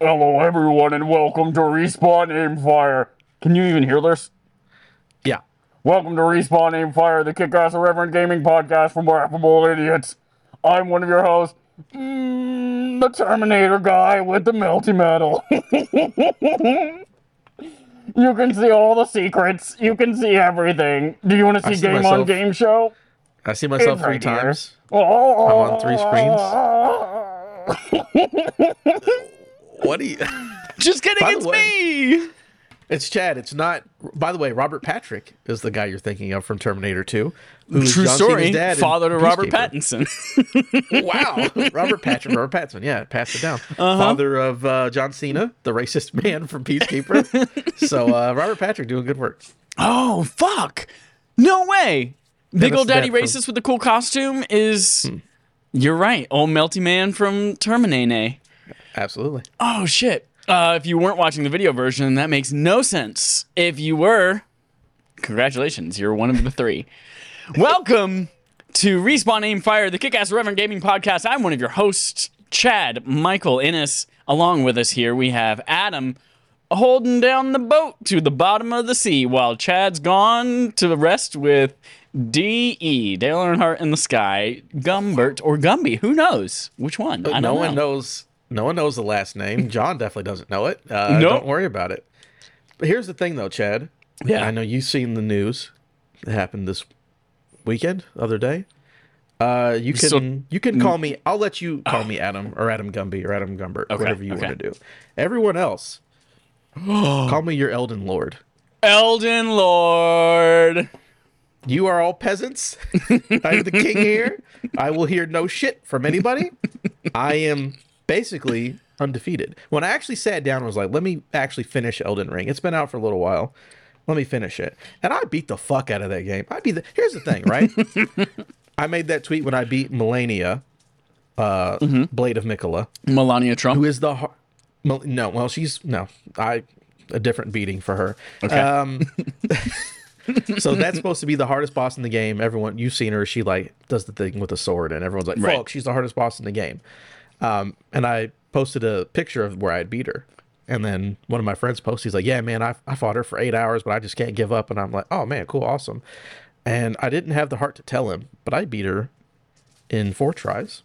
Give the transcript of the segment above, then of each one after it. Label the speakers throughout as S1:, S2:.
S1: Hello, everyone, and welcome to Respawn Aimfire. Can you even hear this?
S2: Yeah.
S1: Welcome to Respawn Aimfire, the kick-ass irreverent gaming podcast from Laughable Idiots. I'm one of your hosts, mm, the Terminator guy with the melty metal. you can see all the secrets. You can see everything. Do you want to see,
S2: see
S1: Game on. Game Show?
S2: I see myself
S1: It's
S2: three
S1: right
S2: times.
S1: Oh,
S2: I'm on three screens. What do you?
S3: Just kidding,
S2: By the
S3: it's
S2: way-
S3: me.
S2: It's Chad. It's not. By the way, Robert Patrick is the guy you're thinking of from Terminator 2. who's
S3: True
S2: John
S3: story.
S2: Dad
S3: Father to Robert Pattinson.
S2: Wow, Robert Patrick. Robert Pattinson. Yeah, pass it down.
S3: Uh-huh.
S2: Father of uh, John Cena, the racist man from Peacekeeper. so uh, Robert Patrick doing good work.
S3: oh fuck! No way. Big old daddy
S2: from-
S3: racist with the cool costume is. You're right. Old melty man from Terminator.
S2: Absolutely.
S3: Oh shit. Uh, if you weren't watching the video version, that makes no sense. If you were, congratulations, you're one of the three. Welcome to Respawn Aim Fire, the kick-ass Reverend Gaming Podcast. I'm one of your hosts, Chad Michael Innes. Along with us here, we have Adam holding down the boat to the bottom of the sea while Chad's gone to rest with D.E. Dale Earnhardt in the sky, Gumbert or Gumby. Who knows which one? I don't
S2: no
S3: know.
S2: one knows. No one knows the last name. John definitely doesn't know it. Uh,
S3: Nope.
S2: Don't worry about it. But here's the thing, though, Chad.
S3: Yeah.
S2: I know you've seen the news that happened this weekend, other day. Uh, you can
S3: So-
S2: you can call me. I'll let you call me Adam or Adam Gumby or Adam Gumbert, whatever you
S3: okay.
S2: want to do. Everyone else, call me your Elden Lord.
S3: Elden Lord.
S2: You are all peasants. I'm the king here. I will hear no shit from anybody. I am basically undefeated. When I actually sat down and was like, let me actually finish Elden Ring. It's been out for a little while. Let me finish it. And I beat the fuck out of that game. I beat the Here's the thing, right? I made that tweet when I beat Melania, uh, Blade of Miquella,
S3: Melania Trump.
S2: who is the har- Mel- no, well, she's no, I a different beating for her.
S3: Okay.
S2: Um, so that's supposed to be the hardest boss in the game. Everyone, you've seen her. She like does the thing with the sword, and everyone's like,
S3: Right.
S2: "Fuck, she's the hardest boss in the game." Um, and I posted a picture of where I'd beat her, and then one of my friends posted, "He's like, yeah, man, I I fought her for eight hours, but I just can't give up." And I'm like, "Oh man, cool, awesome." And I didn't have the heart to tell him, but I beat her in four tries.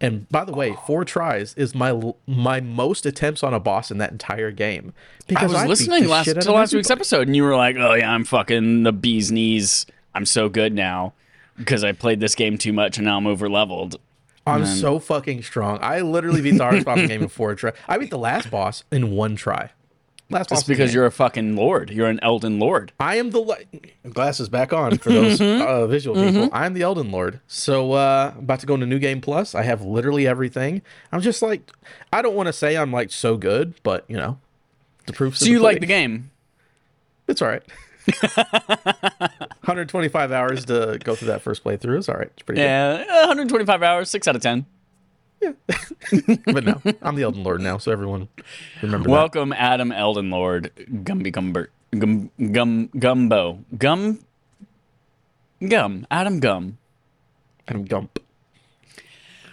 S2: And by the way, four tries is my my most attempts on a boss in that entire game. Because I
S3: was
S2: beat
S3: listening last to last week's episode, and you were like, "Oh yeah, I'm fucking the bee's knees. I'm so good now because I played this game too much, and now I'm over leveled."
S2: I'm so fucking strong. I literally beat the hardest boss in the game in four tries. I beat the last boss in one try. Last boss
S3: That's because you're a fucking lord. You're an Elden Lord.
S2: I am the li- glasses back on for those uh, visual people. I'm the Elden Lord. So uh, about to go into New Game Plus. I have literally everything. I'm just like, I don't want to say I'm like so good, but you know, the proof.
S3: So you
S2: the
S3: like the game?
S2: It's all right. 125 hours to go through that first playthrough is all right. It's pretty
S3: Yeah, 125 hours, six out of ten.
S2: good. But no, I'm the Elden Lord now, so everyone remember that.
S3: Welcome, Adam Elden Lord, Gumby Gumbert, Gum Gum Gumbo, Gum Gum, Adam Gum.
S2: And Gump.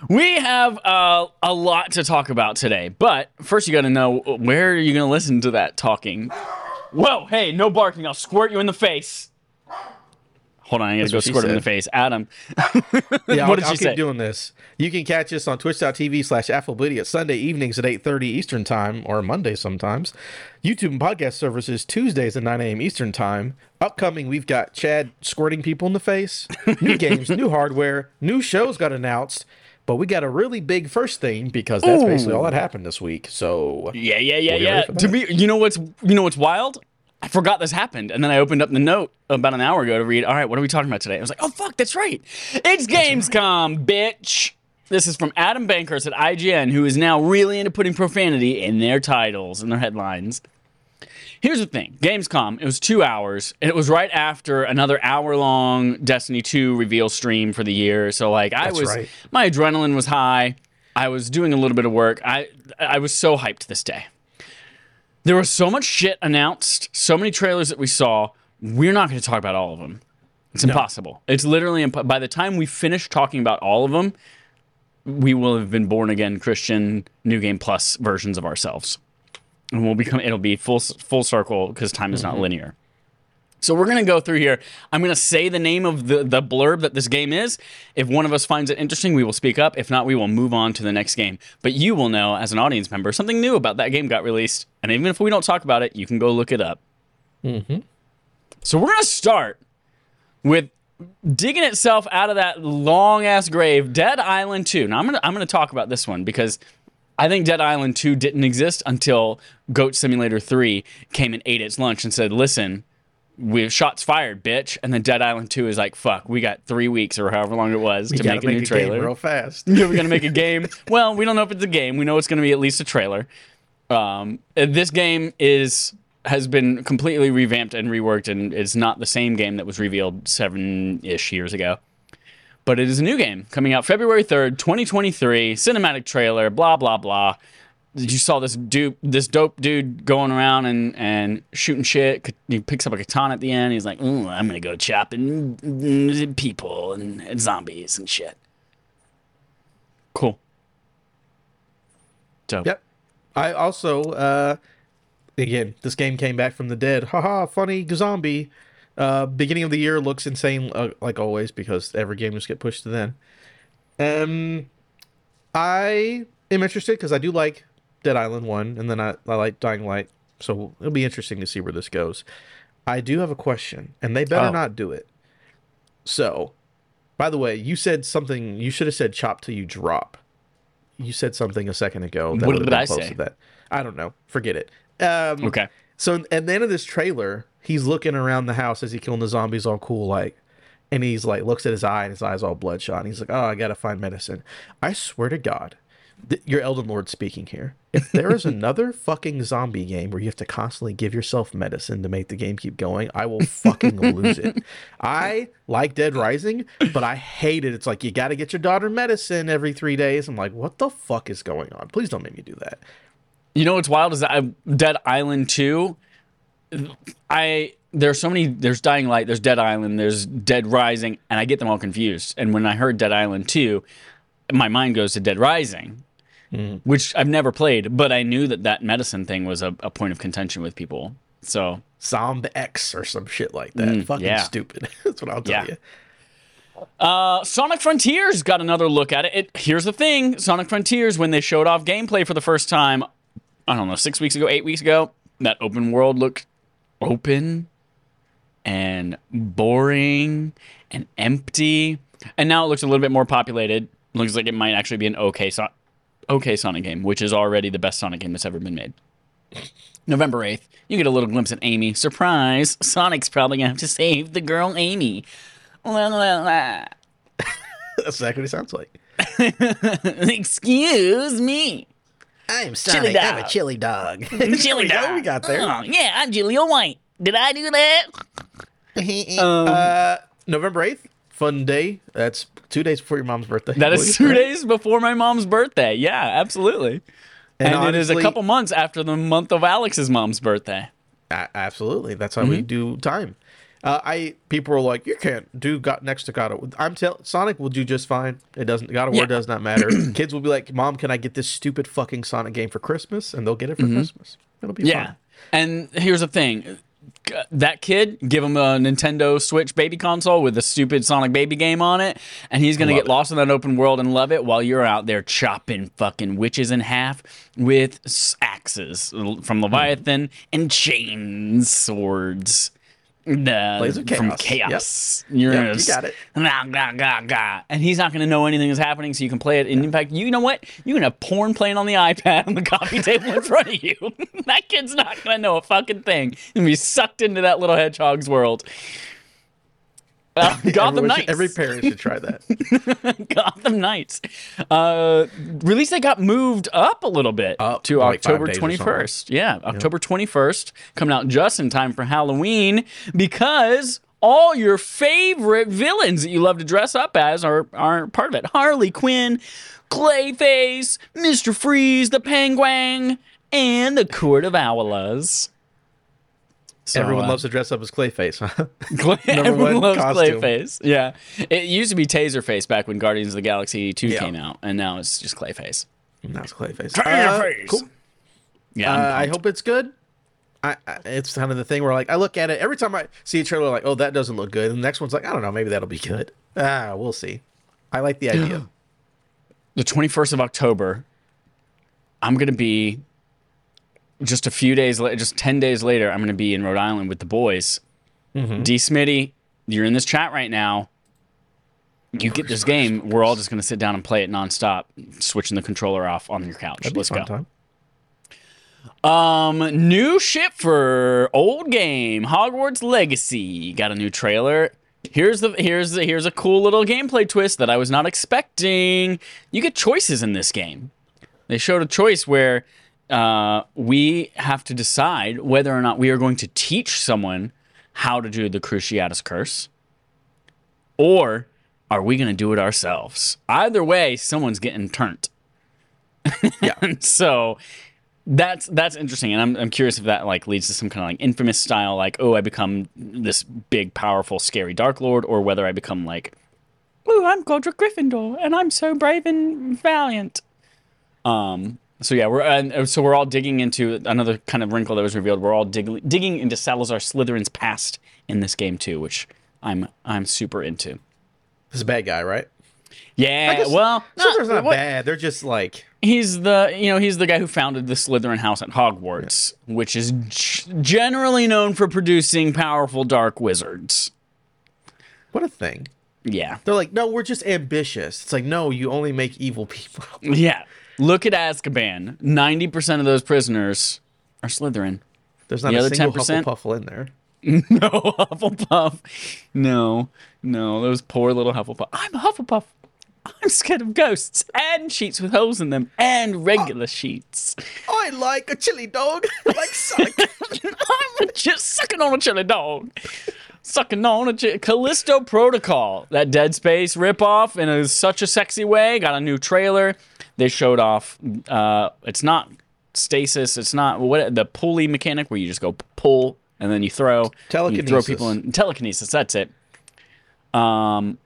S3: We have uh, a lot to talk about today, but first you got to know where are you going to listen to that talking. Whoa, hey, no barking! I'll squirt you in the face. Hold on, I gotta
S2: That's
S3: go
S2: what she
S3: squirt him in the face. Adam,
S2: Yeah,
S3: What
S2: I'll,
S3: did
S2: I'll
S3: she
S2: keep
S3: say?
S2: doing this. You can catch us on twitch.tv slash affability at Sunday evenings at 8.30 Eastern Time or Monday sometimes. YouTube and podcast services Tuesdays at 9 a.m. Eastern Time. Upcoming, we've got Chad squirting people in the face, new games, new hardware, new shows got announced, but we got a really big first thing because that's basically all that happened this week. So
S3: yeah, yeah, yeah, yeah. To
S2: that.
S3: be, you know what's, you know what's wild? I forgot this happened, and then I opened up the note about an hour ago to read. All right, what are we talking about today? I was like, oh fuck, that's right. It's Gamescom, bitch. This is from Adam Bankhurst at IGN, who is now really into putting profanity in their titles and their headlines. Here's the thing Gamescom, it was two hours, and it was right after another hour long Destiny 2 reveal stream for the year. So, like, I
S2: That's
S3: was,
S2: right.
S3: my adrenaline was high. I was doing a little bit of work. I, I was so hyped this day. There was so much shit announced, so many trailers that we saw, we're not going to talk about all of them. It's impossible. It's literally imp- by the time we finish talking about all of them, we will have been born again Christian New Game Plus versions of ourselves, and we'll become. It'll be full full circle because time is not mm-hmm. linear. So we're gonna go through here. I'm gonna say the name of the the blurb that this game is. If one of us finds it interesting, we will speak up. If not, we will move on to the next game. But you will know as an audience member something new about that game got released, and even if we don't talk about it, you can go look it up. Mm-hmm. So we're gonna start with digging itself out of that long ass grave, Dead Island 2. Now I'm gonna I'm gonna talk about this one because I think Dead Island 2 didn't exist until Goat Simulator 3 came and ate its lunch and said, listen, we have shots fired, bitch. And then Dead Island 2 is like, fuck, we got three weeks or however long it was to
S2: Gotta
S3: make a new
S2: game
S3: trailer.
S2: real fast.
S3: Yeah, we're gonna make a game. Well, we don't know if it's a game. We know it's gonna be at least a trailer. Um, this game is has been completely revamped and reworked, and it's not the same game that was revealed seven ish years ago. But it is a new game coming out February third, twenty twenty three. Cinematic trailer. Blah blah blah. You saw this dude, this dope dude going around and, and shooting shit. He picks up a katana at the end. He's like, "Ooh, I'm gonna go chopping people and, and zombies and shit." Cool. Dope.
S2: Yep. I also, uh, again, this game came back from the dead. Haha, funny zombie. Uh, beginning of the year looks insane, uh, like always, because every game just get pushed to then. Um, I am interested because I do like Dead Island One, and then I, I like Dying Light, so it'll be interesting to see where this goes. I do have a question, and they better
S3: Oh.
S2: not do it. So, by the way, you said something. You should have said "chop till you drop." You said something a second ago. That
S3: What did I say?
S2: That I don't know. Forget it. Um,
S3: Okay.
S2: So at the end of this trailer, he's looking around the house as he killing the zombies, all cool, like, and he's like looks at his eye, and his eye's all bloodshot. And he's like, "Oh, I gotta find medicine." I swear to God, th- your Elden Lord speaking here. If there is another fucking zombie game where you have to constantly give yourself medicine to make the game keep going, I will fucking lose it. I like Dead Rising, but I hate it. It's like you got to get your daughter medicine every three days. I'm like, what the fuck is going on? Please don't make me do that.
S3: You know what's wild is that I, Dead Island 2. I there's so many there's Dying Light, there's Dead Island, there's Dead Rising, and I get them all confused. And when I heard Dead Island 2, my mind goes to Dead Rising, which I've never played, but I knew that that medicine thing was a, a point of contention with people. So
S2: Zomb X or some shit like that. Fucking
S3: yeah.
S2: stupid. That's what I'll tell
S3: Yeah.
S2: you.
S3: Uh, Sonic Frontiers got another look at it. it. Here's the thing: Sonic Frontiers, when they showed off gameplay for the first time, I don't know, six weeks ago, eight weeks ago, that open world looked open and boring and empty, and now it looks a little bit more populated. Looks like it might actually be an okay, so- okay Sonic game, which is already the best Sonic game that's ever been made. November 8th, you get a little glimpse at Amy. Surprise! Sonic's probably gonna have to save the girl Amy. La, la, la.
S2: That's exactly what it sounds like.
S3: Excuse me.
S2: I'm
S3: Chili dog. I'm a
S2: chili dog.
S3: Chili
S2: we go,
S3: dog.
S2: we got there.
S3: Oh, yeah, I'm Julia White. Did I do that?
S2: uh, November 8th, fun day. That's two days before your mom's birthday.
S3: That is
S2: Believe
S3: two
S2: it.
S3: days before my mom's birthday. Yeah, absolutely. And, it is a couple months after the month of Alex's mom's birthday.
S2: A- absolutely. That's how we do time. Uh, I people were like, you can't do got next to God. I'm tell Sonic will do just fine. It doesn't. God of War
S3: Yeah.
S2: does not matter. Kids will be like, Mom, can I get this stupid fucking Sonic game for Christmas? And they'll get it for Christmas. It'll be
S3: Yeah.
S2: fun.
S3: And here's the thing. That kid, give him a Nintendo Switch baby console with a stupid Sonic Baby game on it, and he's gonna
S2: Love
S3: get
S2: it.
S3: lost in that open world and love it while you're out there chopping fucking witches in half with axes from Leviathan and chain swords. The,
S2: Blades of
S3: from
S2: Chaos.
S3: chaos. You're
S2: Yep,
S3: gonna
S2: you got it.
S3: Gah, gah, gah, gah. And he's not going to know anything is happening, so you can play it. And in fact, you know what? You can have porn playing on the iPad on the coffee table in front of you. that kid's not going to know a fucking thing. To be sucked into that little hedgehog's world. Uh, Gotham
S2: Everyone
S3: Knights.
S2: should- every parent should try that.
S3: Gotham Knights. Uh, release date got moved up a little bit
S2: Up
S3: to
S2: like
S3: October
S2: days
S3: 21st. Yeah, October 21st, coming out just in time for Halloween because all your favorite villains that you love to dress up as are, are part of it. Harley Quinn, Clayface, Mr. Freeze, the Penguin, and the Court of Owls. So,
S2: Everyone
S3: uh,
S2: loves to dress up as Clayface, huh?
S3: Clay, everyone
S2: one
S3: loves
S2: costume.
S3: Clayface. Yeah, it used to be Taserface back when Guardians of the Galaxy Two
S2: Yeah.
S3: came out, and now it's just Clayface.
S2: Now it's Clayface.
S3: Taserface.
S2: Uh, cool.
S3: Yeah,
S2: Uh,
S3: I'm
S2: I
S3: pumped.
S2: hope it's good. I, I, it's kind of the thing where like I look at it every time I see a trailer, like, oh, that doesn't look good, and the next one's like, I don't know, maybe that'll be good. Ah, we'll see. I like the idea.
S3: the 21st of October, I'm going to be just a few days later, just 10 days later, I'm going to be in Rhode Island with the boys.
S2: Mm-hmm.
S3: D. Smitty, you're in this chat right now. You get this game. We're all just going to sit down and play it nonstop, switching the controller off on your couch. Let's go.
S2: Time.
S3: Um, new ship for old game Hogwarts Legacy got a new trailer. Here's the here's the, here's a cool little gameplay twist that I was not expecting. You get choices in this game. They showed a choice where uh, we have to decide whether or not we are going to teach someone how to do the Cruciatus Curse, or are we going to do it ourselves? Either way, someone's getting turned.
S2: Yeah.
S3: so that's that's interesting and I'm, I'm curious if that like leads to some kind of like infamous style like oh i become this big powerful scary dark lord or whether i become like oh i'm godric gryffindor and i'm so brave and valiant um so yeah we're and uh, so we're all digging into another kind of wrinkle that was revealed we're all dig- digging into salazar slytherin's past in this game too which i'm i'm super into
S2: This is a bad guy, right?
S3: yeah
S2: guess
S3: well
S2: Slytherin's not
S3: what-
S2: bad. They're just like
S3: he's the you know he's the guy who founded the Slytherin house at Hogwarts, which is g- generally known for producing powerful dark wizards.
S2: what a thing.
S3: Yeah,
S2: They're like, no, we're just ambitious. It's like, no, you only make evil people.
S3: yeah. Look at Azkaban. Ninety percent of those prisoners are Slytherin.
S2: There's not
S3: The
S2: a
S3: other
S2: single
S3: 10%?
S2: Hufflepuff in there.
S3: no Hufflepuff. No, no, those poor little Hufflepuff. I'm a Hufflepuff. I'm scared of ghosts and sheets with holes in them and regular sheets.
S2: I like a chili dog, like Sonic.
S3: I'm just sucking on a chili dog. Sucking on a Callisto Protocol, that Dead Space ripoff in a, such a sexy way. Got a new trailer. They showed off. Uh, it's not stasis. It's not what the pulley mechanic where you just go pull and then you throw. You throw people in telekinesis. That's it. Um,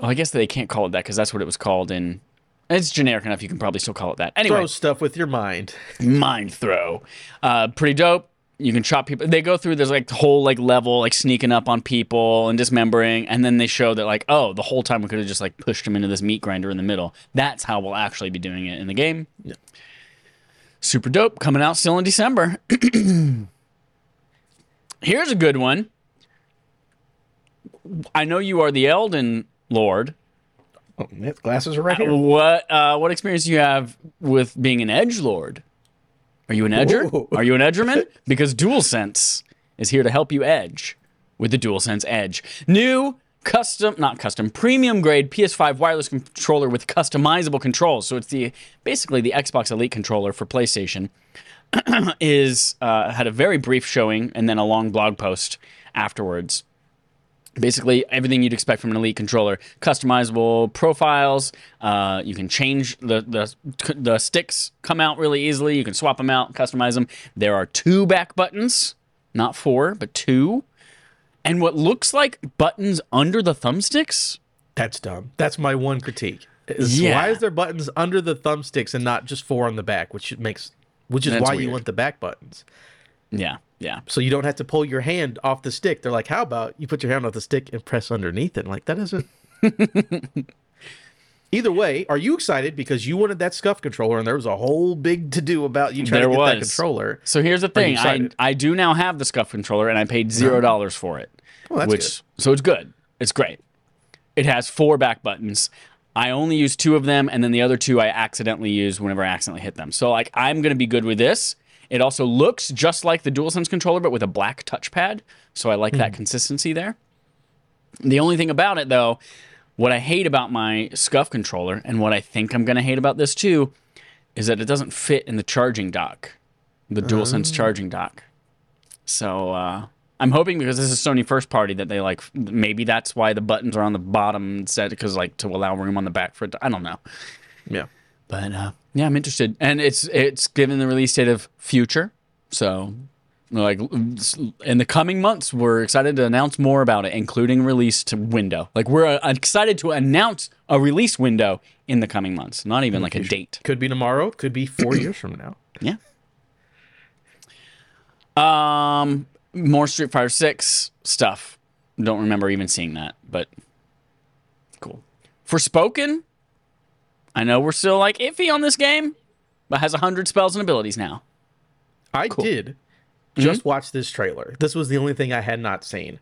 S3: well, I guess they can't call it that because that's what it was called in. It's generic enough. You can probably still call it that. Anyway,
S2: Throw stuff with your mind.
S3: mind throw. Uh, pretty dope. You can chop people. They go through this like whole like level, like sneaking up on people and dismembering, and then they show that like, oh, the whole time we could have just like pushed them into this meat grinder in the middle. That's how we'll actually be doing it in the game.
S2: Yeah.
S3: Super dope. Coming out still in December. Here's a good one. I know you are the Elden Lord.
S2: Oh, glasses are right here.
S3: What uh, what experience do you have with being an edge lord? Are you an edger?
S2: Ooh.
S3: Are you an edgerman? Because DualSense is here to help you edge with the DualSense Edge. New custom, not custom, premium grade PS5 wireless controller with customizable controls. So it's the basically the Xbox Elite controller for PlayStation. is uh, had a very brief showing and then a long blog post afterwards basically everything you'd expect from an elite controller customizable profiles uh, you can change the, the the sticks come out really easily you can swap them out customize them there are two back buttons not four but two and what looks like buttons under the thumbsticks
S2: That's dumb. That's my one critique. Is
S3: Yeah.
S2: Why is there buttons under the thumbsticks and not just four on the back, which makes which is
S3: That's
S2: why you want the back buttons.
S3: yeah yeah
S2: So you don't have to pull your hand off the stick. They're like, how about you put your hand off the stick and press underneath it? Like that doesn't. Either way, are you excited because you wanted that scuff controller and there was a whole big to do about you trying
S3: There
S2: to get that
S3: was.
S2: controller?
S3: so here's the thing I. I do now have the scuff controller and i paid uh-huh. zero dollars for it
S2: Well, that's
S3: which so it's good. It's great. It has four back buttons. I only use two of them, and then the other two I accidentally use whenever I accidentally hit them. So like I'm gonna be good with this. It also looks just like the DualSense controller, but with a black touchpad. So I like that consistency there. The only thing about it though, what I hate about my Scuff controller, and what I think I'm gonna hate about this too, is that it doesn't fit in the charging dock, the DualSense charging dock. So uh, I'm hoping because this is Sony first party that they like maybe that's why the buttons are on the bottom instead because like to allow room on the back for it. To, I don't know,
S2: Yeah.
S3: But uh, yeah, I'm interested, and it's it's given the release date of future, so Like in the coming months, we're excited to announce more about it, including release to window. Like we're uh, excited to announce a release window in the coming months, not even like a date.
S2: Could be tomorrow. Could be four years from now.
S3: Yeah. Um, more Street Fighter Six stuff. Don't remember even seeing that, but cool. Forspoken, I know we're still like iffy on this game, but has hundred spells and abilities now.
S2: I did just watch this trailer. This was the only thing I had not seen.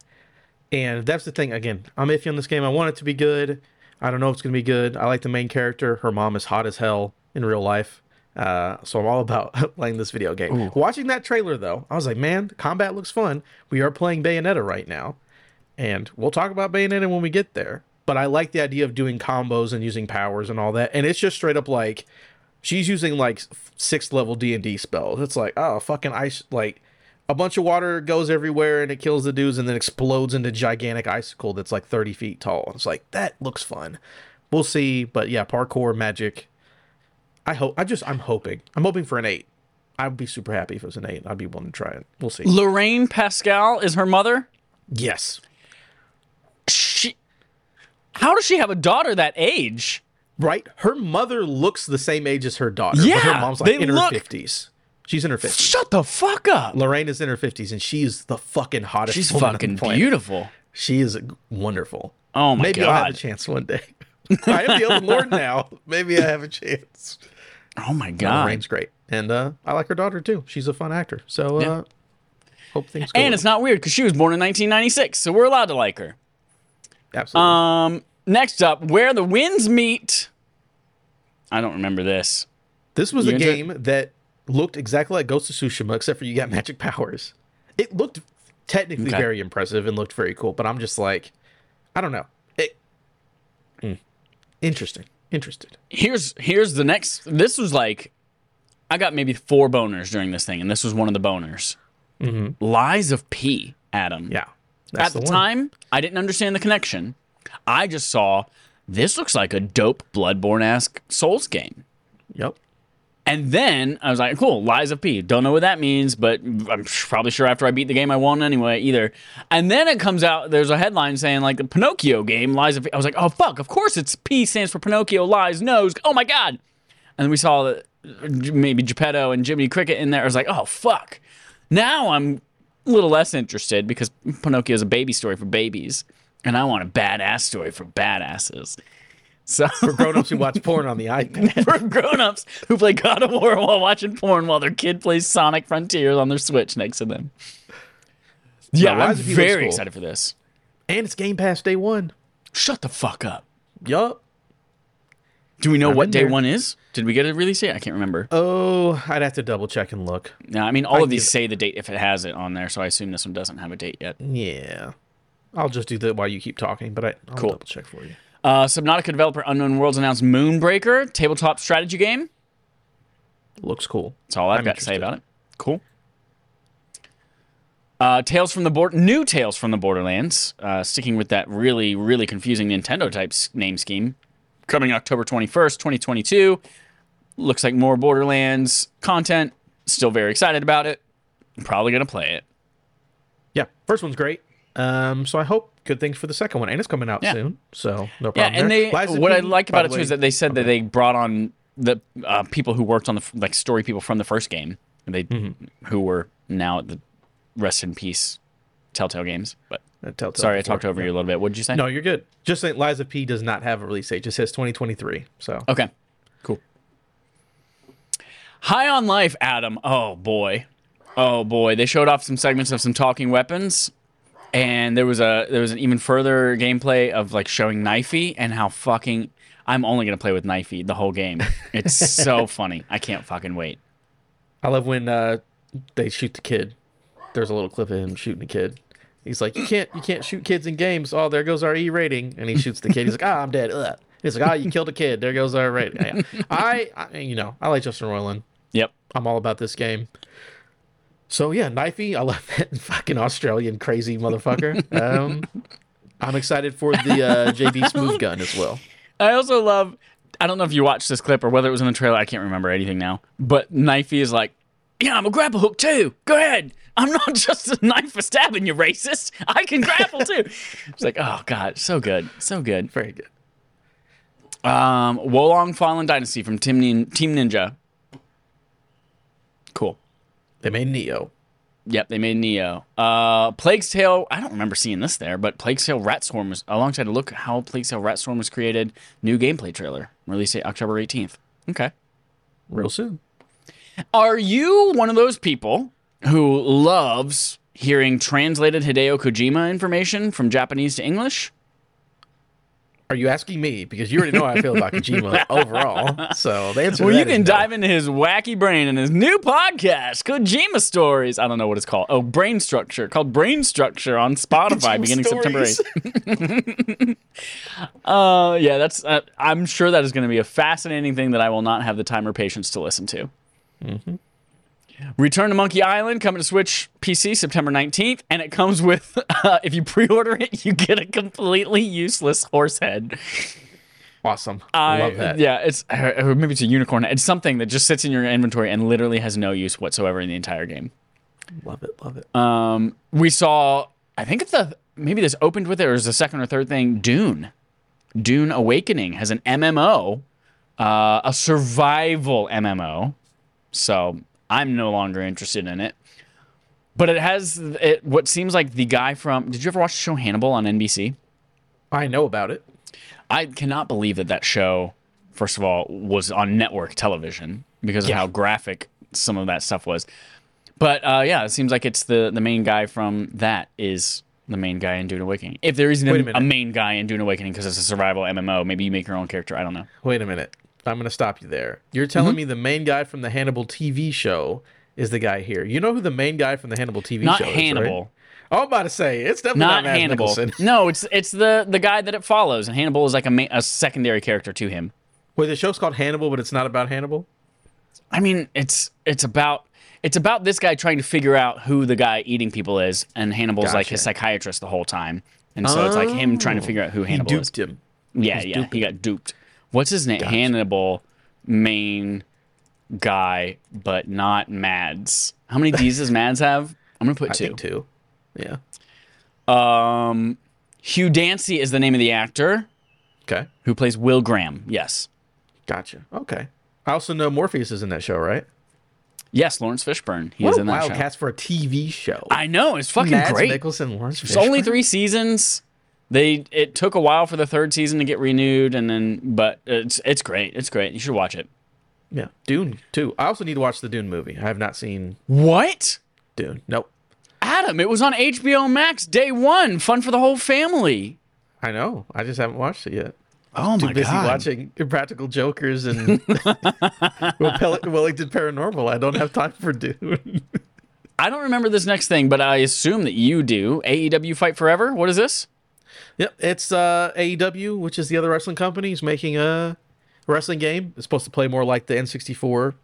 S2: And that's the thing. Again, I'm iffy on this game. I want it to be good. I don't know if it's going to be good. I like the main character. Her mom is hot as hell in real life. Uh, so I'm all about playing this video game. Watching that trailer, though, I was like, man, the combat looks fun. We are playing Bayonetta right now. And we'll talk about Bayonetta when we get there. But I like the idea of doing combos and using powers and all that. And it's just straight up like she's using like sixth level D and D spells. It's like oh fucking ice like a bunch of water goes everywhere and it kills the dudes and then explodes into gigantic icicle that's like thirty feet tall. It's like that looks fun. We'll see, but yeah, parkour magic. I hope. I just I'm hoping. I'm hoping for an eight. I'd be super happy if it was an eight. I'd be willing to try it. We'll see.
S3: Lorraine Pascale is her mother.
S2: Yes.
S3: She, how does she have a daughter that age?
S2: Right? Her mother looks the same age as her daughter. but her mom's like in her fifties. She's in her fifties.
S3: Shut the fuck up.
S2: Lorraine is in her fifties and she's the fucking hottest.
S3: She's
S2: woman on the
S3: fucking beautiful.
S2: She is wonderful.
S3: Oh my god.
S2: Maybe I'll have a chance one day. I am the open lord now. Maybe I have a chance.
S3: Oh my
S2: Uh,
S3: god.
S2: Lorraine's great, and uh, I like her daughter too. She's a fun actor. So uh,
S3: Yeah.
S2: hope things go.
S3: And it's not weird because she was born in 1996, so we're allowed to like her.
S2: absolutely.
S3: Um, next up, where the winds meet. I don't remember this.
S2: this was
S3: you
S2: a
S3: it?
S2: game that looked exactly like Ghost of Tsushima, except for you got magic powers. It looked technically
S3: Okay.
S2: very impressive and looked very cool, but I'm just like, I don't know. It, Mm. interesting. Interested.
S3: Here's here's the next. This was like, I got maybe four boners during this thing, and this was one of the boners. Lies of P. Adam.
S2: Mm-hmm. Yeah.
S3: At the,
S2: one.
S3: time, I didn't understand the connection. I just saw this looks like a dope Bloodborne esque Souls game.
S2: Yep.
S3: And then I was like, cool, Lies of P. Don't know what that means, but I'm probably sure after I beat the game, I won't anyway either. And then it comes out, there's a headline saying, like, the Pinocchio game, Lies of P. I was like, oh, fuck, of course it's P stands for Pinocchio, Lies, Nose. Oh my God. And then we saw that maybe Geppetto and Jimmy Cricket in there. I was like, oh, fuck. Now I'm a little less interested because Pinocchio is a baby story for babies. And I want a badass story for badasses. So.
S2: For grown-ups who watch porn on the iPad.
S3: for grown-ups who play God of War while watching porn while their kid plays Sonic Frontiers on their Switch next to them. Yeah,
S2: No,
S3: I'm
S2: Lies of P looks
S3: very excited for this.
S2: and it's Game Pass day one.
S3: Shut the fuck up.
S2: Yup.
S3: Do we know what day
S2: there.
S3: one is? Did we get a release date? I can't remember.
S2: Oh, I'd have to double check and look.
S3: No, I mean all of these say the date if it has it on there, so I assume this one doesn't have a date yet.
S2: Yeah. I'll just do that while you keep talking, but I, I'll
S3: Cool.
S2: double check for you.
S3: Uh, Subnautica developer Unknown Worlds announced Moonbreaker, tabletop strategy game.
S2: Looks cool.
S3: That's all I've
S2: I'm
S3: got to say about it. Cool. Uh, Tales from the Board, new Tales from the Borderlands, uh, sticking with that really, really confusing Nintendo type name scheme. Coming October 21st, 2022. Looks like more Borderlands content. Still very excited about it. Probably going to play it.
S2: Yeah, first one's great. Um, so I hope good things for the second one, and it's coming out
S3: Yeah.
S2: soon. So no problem.
S3: Yeah, and
S2: there.
S3: they
S2: of
S3: what I
S2: P,
S3: like about it too is that they said that they brought on the uh, people who worked on the like story people from the first game. and They
S2: Mm-hmm.
S3: who were now at the rest in peace Telltale Games. But
S2: Uh, Telltale
S3: sorry, I talked over you a little bit. What did you say?
S2: No, you're good. Just saying, Lies of P does not have a release date. It just says 2023. So
S3: Okay, cool. High on Life, Adam. Oh boy, oh boy. They showed off some segments of some talking weapons, and there was a there was an even further gameplay of like showing Knifey and how fucking. I'm only gonna play with Knifey the whole game. It's so funny. I can't fucking wait.
S2: I love when uh, they shoot the kid. There's a little clip of him shooting the kid. He's like, "You can't, you can't shoot kids in games." Oh, there goes our E rating, and he shoots the kid. He's like, "Ah, I'm dead." Ugh. He's like, "Ah, you killed a kid. There goes our rating." Yeah. I, I, you know, I like Justin Roiland.
S3: Yep.
S2: I'm all about this game. So yeah, Knifey, I love that fucking Australian crazy motherfucker. Um, I'm excited for the uh, JB Smooth Gun as well.
S3: I also love. I don't know if you watched this clip or whether it was in the trailer. I can't remember anything now. But Knifey is like, Yeah, I'm a grapple hook too. Go ahead. I'm not just a knife for stabbing you, racist. I can grapple too. It's like, oh god, so good, so good.
S2: Very good.
S3: Um, Wo Long Fallen Dynasty from Team, Nin- Team Ninja. Cool.
S2: They made Nioh.
S3: Yep, they made Nioh. Uh, Plague's Tale. I don't remember seeing this there, but Plague's Tale Ratstorm was alongside a look how Plague's Tale Ratstorm was created. New gameplay trailer release date October 18th. Okay.
S2: Real soon.
S3: Are you one of those people who loves hearing translated Hideo Kojima information from Japanese to English?
S2: Are you asking me? Because you already know how I feel about Kojima overall. So the answer
S3: Well,
S2: to
S3: you can
S2: no.
S3: dive into his wacky brain in his new podcast, Kojima Stories. I don't know what it's called. Oh, Brain Structure, called Brain Structure on Spotify beginning September 8th. Uh, yeah, that's. Uh, I'm sure that is going to be a fascinating thing that I will not have the time or patience to listen to. Return to Monkey Island coming to Switch PC September 19th, and it comes with uh, if you pre-order it, you get a completely useless horse head.
S2: awesome.
S3: I
S2: Love that.
S3: Yeah, it's or maybe it's a unicorn. It's something that just sits in your inventory and literally has no use whatsoever in the entire game.
S2: Love it. Love it.
S3: Um, we saw. I think it's the maybe this opened with it or is the second or third thing. Dune, Dune Awakening has an MMO, uh, a survival MMO. So I'm no longer interested in it. But it has it what seems like the guy from. Did you ever watch the show Hannibal on NBC?
S2: I know about it.
S3: I cannot believe that that show, first of all, was on network television because of
S2: Yeah.
S3: how graphic some of that stuff was. But uh, yeah, it seems like it's the the main guy from that is the main guy in Dune Awakening. If there isn't
S2: a
S3: a, a main guy in Dune Awakening because it's a survival MMO, maybe you make your own character. I don't know.
S2: Wait a minute. I'm going to stop you there. You're telling
S3: Mm-hmm.
S2: me the main guy from the Hannibal TV show is the guy here. You know who the main guy from the Hannibal TV
S3: Not
S2: show is,
S3: Hannibal.
S2: right? Oh, I'm about to say it's definitely
S3: Not
S2: not,
S3: Hannibal. No, it's it's the the guy that it follows, and Hannibal is like a ma- a secondary character to him.
S2: Wait, the show's called Hannibal, but it's not about Hannibal.
S3: I mean, it's it's about it's about this guy trying to figure out who the guy eating people is, and Hannibal's like his psychiatrist the whole time, and so it's like him trying to figure out who
S2: He
S3: Hannibal is.
S2: duped him.
S3: Yeah, yeah, he got duped. What's his name? Hannibal, main guy, but not Mads. How many D's does Mads have? I'm gonna put
S2: I
S3: two.
S2: two. Yeah.
S3: Um, Hugh Dancy is the name of the actor
S2: Okay.
S3: who plays Will Graham. Yes,
S2: Gotcha. Okay. I also know Morpheus is in that show, right?
S3: yes, Laurence Fishburne. He
S2: What
S3: is
S2: a
S3: in that
S2: wild
S3: show.
S2: cast for a TV show.
S3: I know it's fucking
S2: Mads
S3: great.
S2: Mikkelsen, Laurence
S3: It's only three seasons. They it took a while for the third season to get renewed, and then but it's it's great. It's great. You should watch it.
S2: Yeah. Dune too. I also need to watch the Dune movie. I have not seen
S3: What?
S2: Dune. Nope.
S3: Adam, it was on HBO Max day one. Fun for the whole family.
S2: I know. I just haven't watched it yet.
S3: Oh
S2: Too
S3: my
S2: busy
S3: god!
S2: watching Impractical Jokers and Wellington Paranormal. I don't have time for Dune.
S3: I don't remember this next thing, but I assume that you do. AEW Fight Forever. What is this?
S2: Yep. It's uh, AEW, which is the other wrestling company, is making a wrestling game. It's supposed to play more like the N64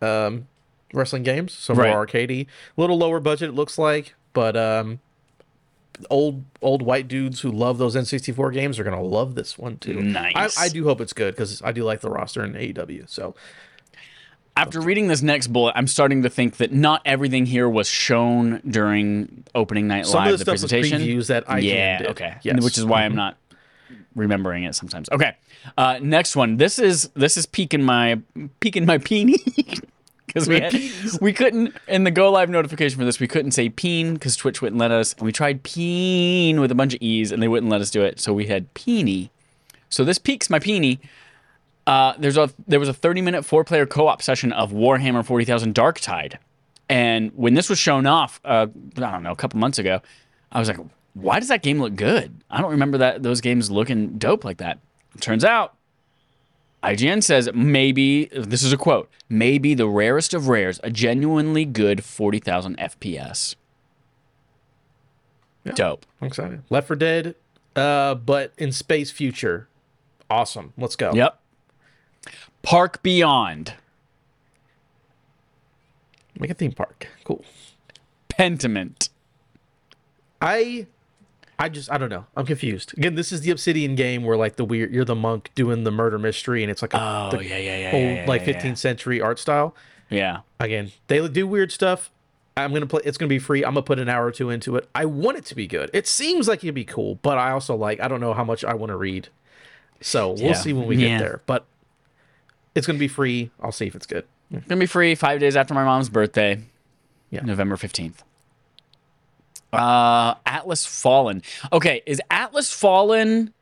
S2: um, wrestling games, so more
S3: Right.
S2: arcadey. A little lower budget, it looks like, but um, old old white dudes who love those N64 games are gonna love this one too.
S3: Nice.
S2: I, I do hope it's good because I do like the roster in AEW. So
S3: After reading this next bullet, I'm starting to think that not everything here was shown during opening night
S2: some
S3: live
S2: of the
S3: the
S2: stuff was
S3: presentation.
S2: previews that I
S3: yeah,
S2: did.
S3: okay.
S2: Yes.
S3: Which is why I'm not remembering it sometimes. Okay. Uh, next one. This is this is peeking my peeking my peenie. Because we, had- we couldn't in the go live notification for this we couldn't say peen because Twitch wouldn't let us and we tried peen with a bunch of e's and they wouldn't let us do it so we had peenie so this peaks my peenie uh, there's a there was a 30 minute four player co op session of Warhammer 40,000 Dark Tide, and when this was shown off, uh, I don't know, a couple months ago, I was like, why does that game look good? I don't remember that those games looking dope like that. Turns out, IGN says maybe this is a quote, maybe the rarest of rares, a genuinely good 40,000 FPS.
S2: Yeah.
S3: Dope.
S2: I'm excited. Left for Dead, uh, but in space future. Awesome. Let's go.
S3: Yep. Park Beyond,
S2: Make a theme park. Cool.
S3: Pentiment.
S2: I I just I don't know. I'm confused. Again, this is the Obsidian game where like the weird you're the monk doing the murder mystery and it's like a
S3: Oh, yeah, yeah, yeah,
S2: old
S3: yeah, yeah,
S2: like
S3: yeah,
S2: 15th century art style.
S3: Yeah.
S2: Again, they do weird stuff. I'm gonna play. It's gonna be free. I'm gonna put an hour or two into it. I want it to be good. It seems like it'd be cool, but I also like. I don't know how much I want to read. So we'll
S3: Yeah.
S2: see when we
S3: Yeah.
S2: get there. But it's gonna be free. I'll see if it's good.
S3: It's gonna be free five days after my mom's birthday.
S2: Yeah.
S3: November 15th. Uh Atlas Fallen. Okay, is Atlas Fallen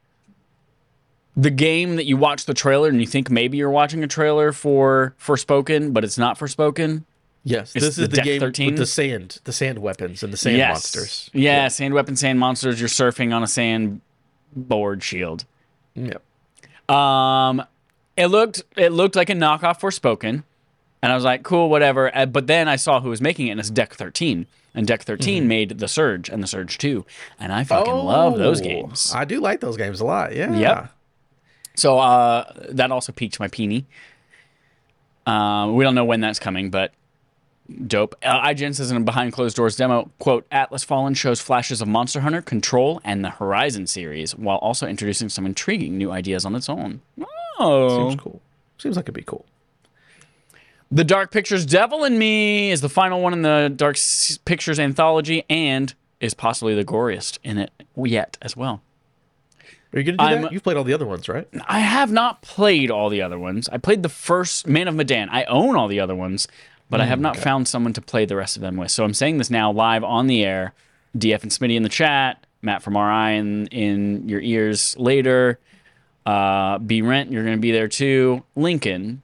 S3: the game that you watch the trailer and you think maybe you're watching a trailer for Forspoken, but it's not Forspoken?
S2: Yes,
S3: It's
S2: this is the
S3: Deck
S2: game
S3: 13?
S2: with the sand, the sand weapons, and the sand
S3: yes.
S2: monsters.
S3: Yeah, sand weapons, sand monsters. You're surfing on a sand board shield.
S2: Yep.
S3: Um, it looked it looked like a knockoff Forspoken, and I was like, cool, whatever. Uh, But then I saw who was making it, and it's Deck 13, and Deck 13 made the Surge and the Surge 2, and I fucking love those
S2: Oh,
S3: games.
S2: I do like those games a lot. Yeah.
S3: Yep. So uh, that also piqued my peenie. Um, we don't know when that's coming, but dope. Uh, IGN says in a behind closed doors demo, quote, Atlas Fallen shows flashes of Monster Hunter, Control, and the Horizon series, while also introducing some intriguing new ideas on its own. Oh.
S2: Seems cool. Seems like it'd be cool.
S3: The Dark Pictures Devil in Me is the final one in the Dark Pictures anthology and is possibly the goriest in it yet as well.
S2: Are you gonna do
S3: I'm-
S2: that? You've played all the other ones, right?
S3: I have not played all the other ones. I played the first Man of Medan. I own all the other ones, but I have not found someone to play the rest of them with. So I'm saying this now live on the air. DF and Smitty in the chat. Matt from RI in, in your ears later. Uh, B Rent, you're going to be there too. Lincoln,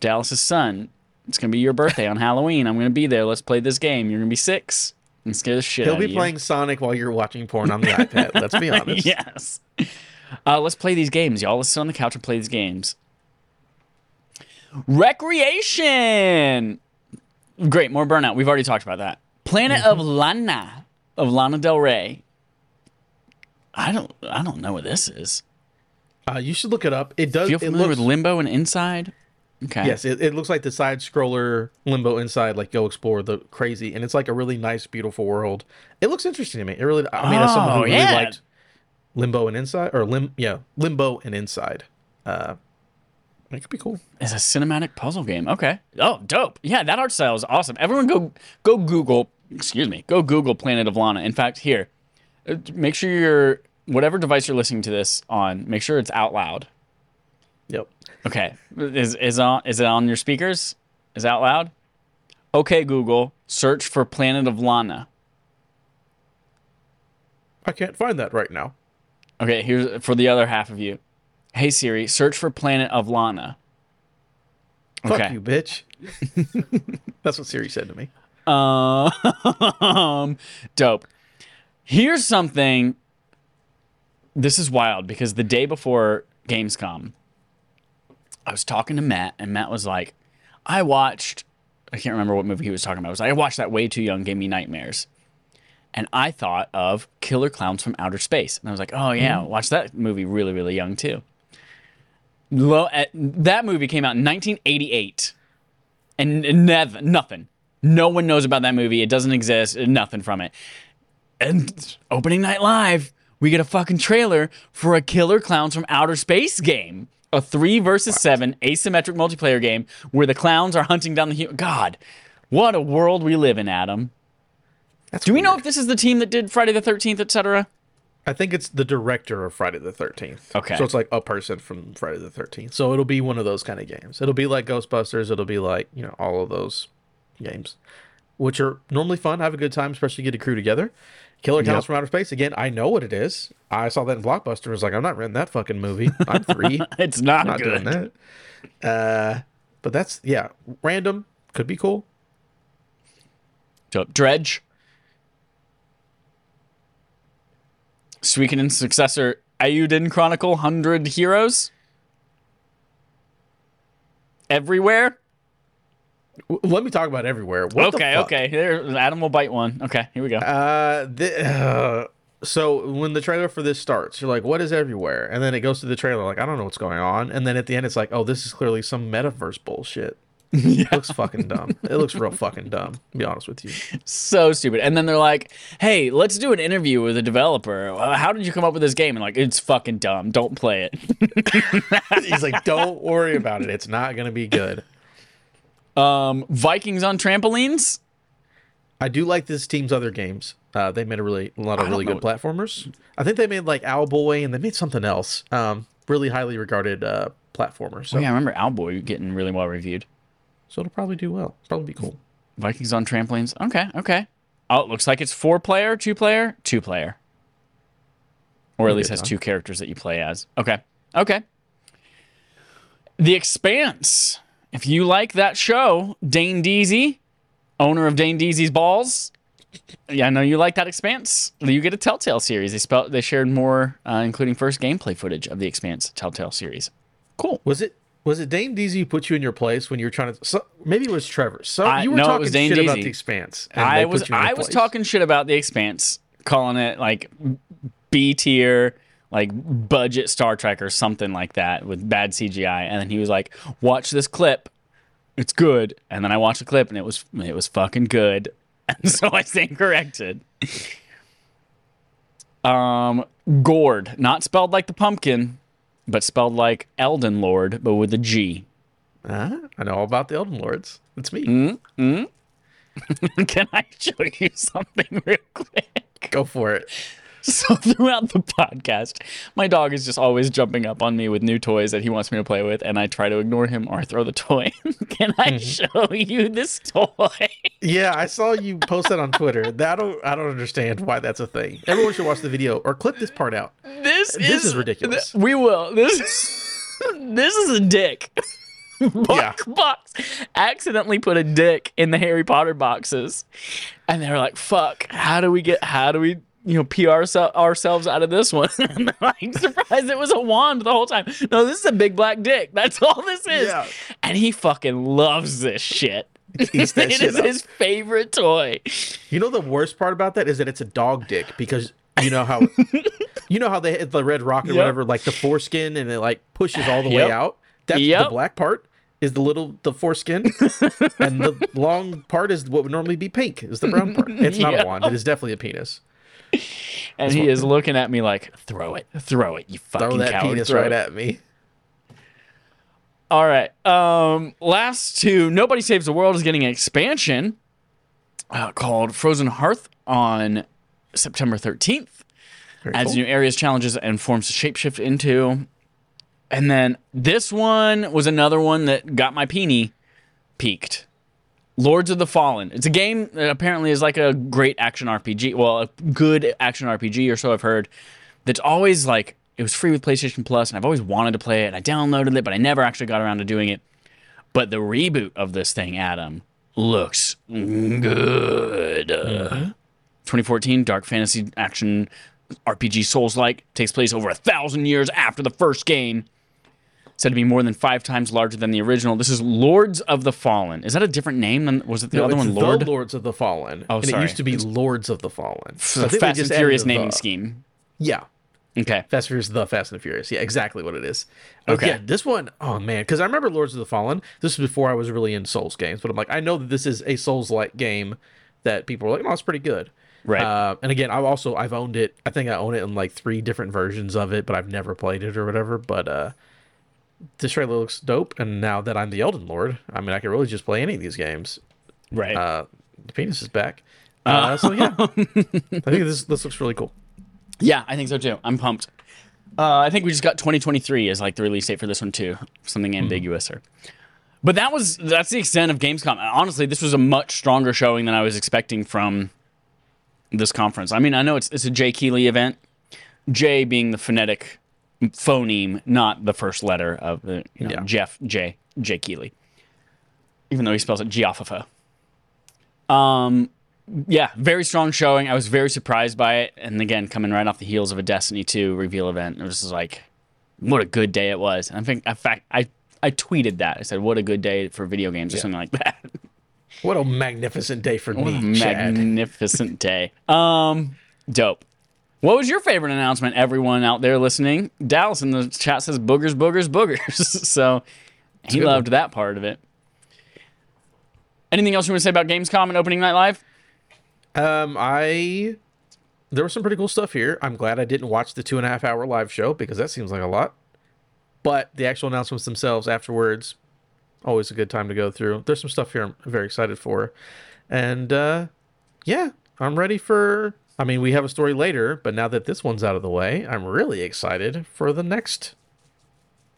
S3: Dallas's son. It's going to be your birthday on Halloween. I'm going to be there. Let's play this game. You're going to be six. And scare the shit
S2: He'll be playing Sonic while you're watching porn on the iPad. Let's be honest.
S3: yes. Uh, let's play these games, y'all. Let's sit on the couch and play these games. Wreckreation. Great, more burnout. We've already talked about that. Planet of Lana of Lana Del Rey. I don't. I don't know what this is.
S2: Uh, you should look it up. It does.
S3: Feel
S2: It looks,
S3: with Limbo and Inside? Okay.
S2: yes, it, it looks like the side scroller limbo inside. Like go explore the crazy, and it's like a really nice, beautiful world. It looks interesting to me. It really. I mean, as someone
S3: Oh,
S2: who really liked Limbo and Inside, or lim, yeah, Limbo and Inside. Uh, it could be cool.
S3: It's a cinematic puzzle game. Okay. Oh, dope. Yeah, that art style is awesome. Everyone go go Google, excuse me, go Google Planet of Lana. In fact, here, uh, make sure your whatever device you're listening to this on, make sure it's out loud.
S2: Yep.
S3: Okay. Is is on is it on your speakers? Is it out loud? Okay, Google, search for Planet of Lana.
S2: I can't find that right now.
S3: Okay, here's for the other half of you. Hey Siri, search for Planet of Lana.
S2: Fuck
S3: Okay.
S2: you, bitch. That's what Siri said to me.
S3: Um, dope. Here's something. This is wild because the day before Gamescom, I was talking to Matt, and Matt was like, "I watched. I can't remember what movie he was talking about. I was like, I watched that way too young, gave me nightmares." And I thought of Killer Clowns from Outer Space, and I was like, "Oh yeah, mm-hmm. watch that movie really, really young too." Lo- at, that movie came out in 1988 and nev- nothing. No one knows about that movie. It doesn't exist. Nothing from it. And opening night live, we get a fucking trailer for a Killer Clowns from Outer Space game, a three versus seven asymmetric multiplayer game where the clowns are hunting down the hu- God. What a world we live in, Adam.
S2: That's
S3: Do we know if this is the team that did Friday the Thirteenth, etc.?
S2: I think it's the director of Friday the Thirteenth.
S3: Okay.
S2: So it's like a person from Friday the Thirteenth. So it'll be one of those kind of games. It'll be like Ghostbusters. It'll be like you know all of those games, which are normally fun. Have a good time, especially get a crew together. Killer Clowns
S3: Yep.
S2: from Outer Space. Again, I know what it is. I saw that in Blockbuster. I was like, I'm not renting that fucking movie. I'm three.
S3: It's not,
S2: not
S3: good.
S2: doing that. Uh, but that's yeah, random. Could be cool.
S3: Dredge. Suikoden's successor, Eiyuden Chronicle 100 Heroes. Everywhere?
S2: Let me talk about everywhere. What the
S3: okay,
S2: fuck?
S3: okay. There, Adam will bite one. Okay, here we go.
S2: Uh, the, uh, so when the trailer for this starts, you're like, "What is everywhere?" And then it goes to the trailer, like, "I don't know what's going on." And then at the end, it's like, "Oh, this is clearly some metaverse bullshit." It looks fucking dumb. It looks real fucking dumb. To be honest with you.
S3: so stupid. And then they're like, hey, let's do an interview with a developer. Uh, How did you come up with this game? And like, it's fucking dumb. Don't play it.
S2: He's like, "Don't worry about it. It's not gonna be good."
S3: Um, Vikings on trampolines.
S2: I do like this team's other games. Uh, they made a really a lot of really
S3: don't
S2: good platformers. I think they made like Owlboy and they made something else. Um, really highly regarded uh, platformer. So,
S3: Oh, yeah, I remember Owlboy getting really well reviewed.
S2: so it'll probably do well. Probably be cool.
S3: Vikings on trampolines. Okay, okay. Oh, it looks like it's four player, two player, two player. Or at least has two characters that you play as. Okay. Okay. The Expanse. If you like that show, Dane Deasy, owner of Dane Deasy's Balls. Yeah, I know you like that Expanse. You get a Telltale series. They spelled, they shared more, uh, including first gameplay footage of the Expanse Telltale series. Cool.
S2: Was it was it Dane Deasy who put you in your place when you were trying to? So, maybe it was Trevor. So
S3: I-
S2: you were
S3: no,
S2: talking shit about the Expanse. and
S3: I was I was talking shit about the Expanse, calling it like B tier, like budget Star Trek or something like that with bad CGI, and then he was like, "Watch this clip, it's good." And then I watched the clip, and it was it was fucking good, and so I stand corrected. Um, Gord, not spelled like the pumpkin, but spelled like Elden Lord, but with a G.
S2: Uh, I know all about the Elden Lords. It's me.
S3: Mm. Can I show you something real quick?
S2: Go for it.
S3: So throughout the podcast, my dog is just always jumping up on me with new toys that he wants me to play with, and I try to ignore him or I throw the toy. Can I mm-hmm. show you this toy?
S2: Yeah, I saw you post that on Twitter. That I don't I don't understand why that's a thing. Everyone should watch the video or clip this part out.
S3: This,
S2: This is ridiculous.
S3: we will. This this is a dick.
S2: Yeah.
S3: Box box accidentally put a dick in the Harry Potter boxes, and they were like, "Fuck! How do we get? How do we?" You know, PR so- ourselves out of this one. they're like, surprised it was a wand the whole time. No, this is a big black dick. That's all this is.
S2: Yeah.
S3: And he fucking loves this shit. It is
S2: up.
S3: his favorite toy.
S2: You know the worst part about that is that it's a dog dick because you know how you know how they hit the red rock or
S3: Yep.
S2: whatever, like the foreskin and it like pushes all the way out. That's
S3: Yep.
S2: the black part is the little the foreskin, and the long part is what would normally be pink. Is the brown part? It's not
S3: Yep.
S2: a wand. It is definitely a penis.
S3: And he is looking at me like, throw it, throw it, you fucking
S2: Throw that
S3: coward.
S2: penis
S3: throw
S2: right
S3: it."
S2: at me.
S3: All right. Um, last two. Nobody Saves the World is getting an expansion uh, called Frozen Hearth on September 13th.
S2: Very
S3: Adds
S2: cool.
S3: new areas, challenges, and forms to shapeshift into. And then this one was another one that got my peenie peaked. Lords of the Fallen. It's a game that apparently is like a great action RPG. Well, a good action RPG or so I've heard. That's always like it was free with PlayStation Plus, and I've always wanted to play it. And I downloaded it, but I never actually got around to doing it. But the reboot of this thing, Adam, looks good. Uh, 2014 dark fantasy action RPG Souls like takes place over a thousand years after the first game. Said to be more than five times larger than the original. This is Lords of the Fallen. Is that a different name than was it the
S2: No,
S3: other
S2: it's
S3: one?
S2: the
S3: Lord
S2: Lords of the Fallen.
S3: Oh,
S2: and
S3: sorry.
S2: it used to be Lords of the Fallen.
S3: So Fast and Furious naming
S2: the.
S3: scheme.
S2: Yeah.
S3: Okay.
S2: Fast and Furious, the Fast and the Furious. Yeah, exactly what it is.
S3: Okay.
S2: Yeah, this one, oh man, because I remember Lords of the Fallen. This was before I was really in Souls games, but I'm like, I know that this is a Souls-like game that people are like, oh, it's pretty good.
S3: Right.
S2: Uh, and again, I've also I've owned it. I think I own it in like three different versions of it, but I've never played it or whatever. But uh, this trailer looks dope. And now that I'm the Elden Lord, I mean, I can really just play any of these games.
S3: right.
S2: Uh, the penis is back. Uh, so yeah, I think this this looks really cool.
S3: Yeah, I think so too. I'm pumped. Uh, I think we just got 2023 as like the release date for this one too. Something ambiguous or. But that was that's the extent of Gamescom. Honestly, this was a much stronger showing than I was expecting from this conference. I mean, I know it's it's a Jay Keighley event. Jay being the phonetic phoneme, not the first letter of the you know,
S2: Yeah.
S3: Jeff J J Keighley. Even though he spells it Giaffafa. Um yeah, very strong showing. I was very surprised by it. And again, coming right off the heels of a Destiny 2 reveal event, it was just like, what a good day it was. And I think, in fact, I, I tweeted that. I said, what a good day for video games or something like that.
S2: What a magnificent day for
S3: What a
S2: me,
S3: magnificent day. Um, dope. What was your favorite announcement, everyone out there listening? Dallas in the chat says boogers, boogers, boogers. so he
S2: good
S3: loved that part of it. Anything else you want to say about Gamescom and opening night live?
S2: Um, I there was some pretty cool stuff here. I'm glad I didn't watch the two and a half hour live show because that seems like a lot. But the actual announcements themselves afterwards, always a good time to go through. There's some stuff here I'm very excited for, and uh, yeah, I'm ready for. I mean, we have a story later, but now that this one's out of the way, I'm really excited for the next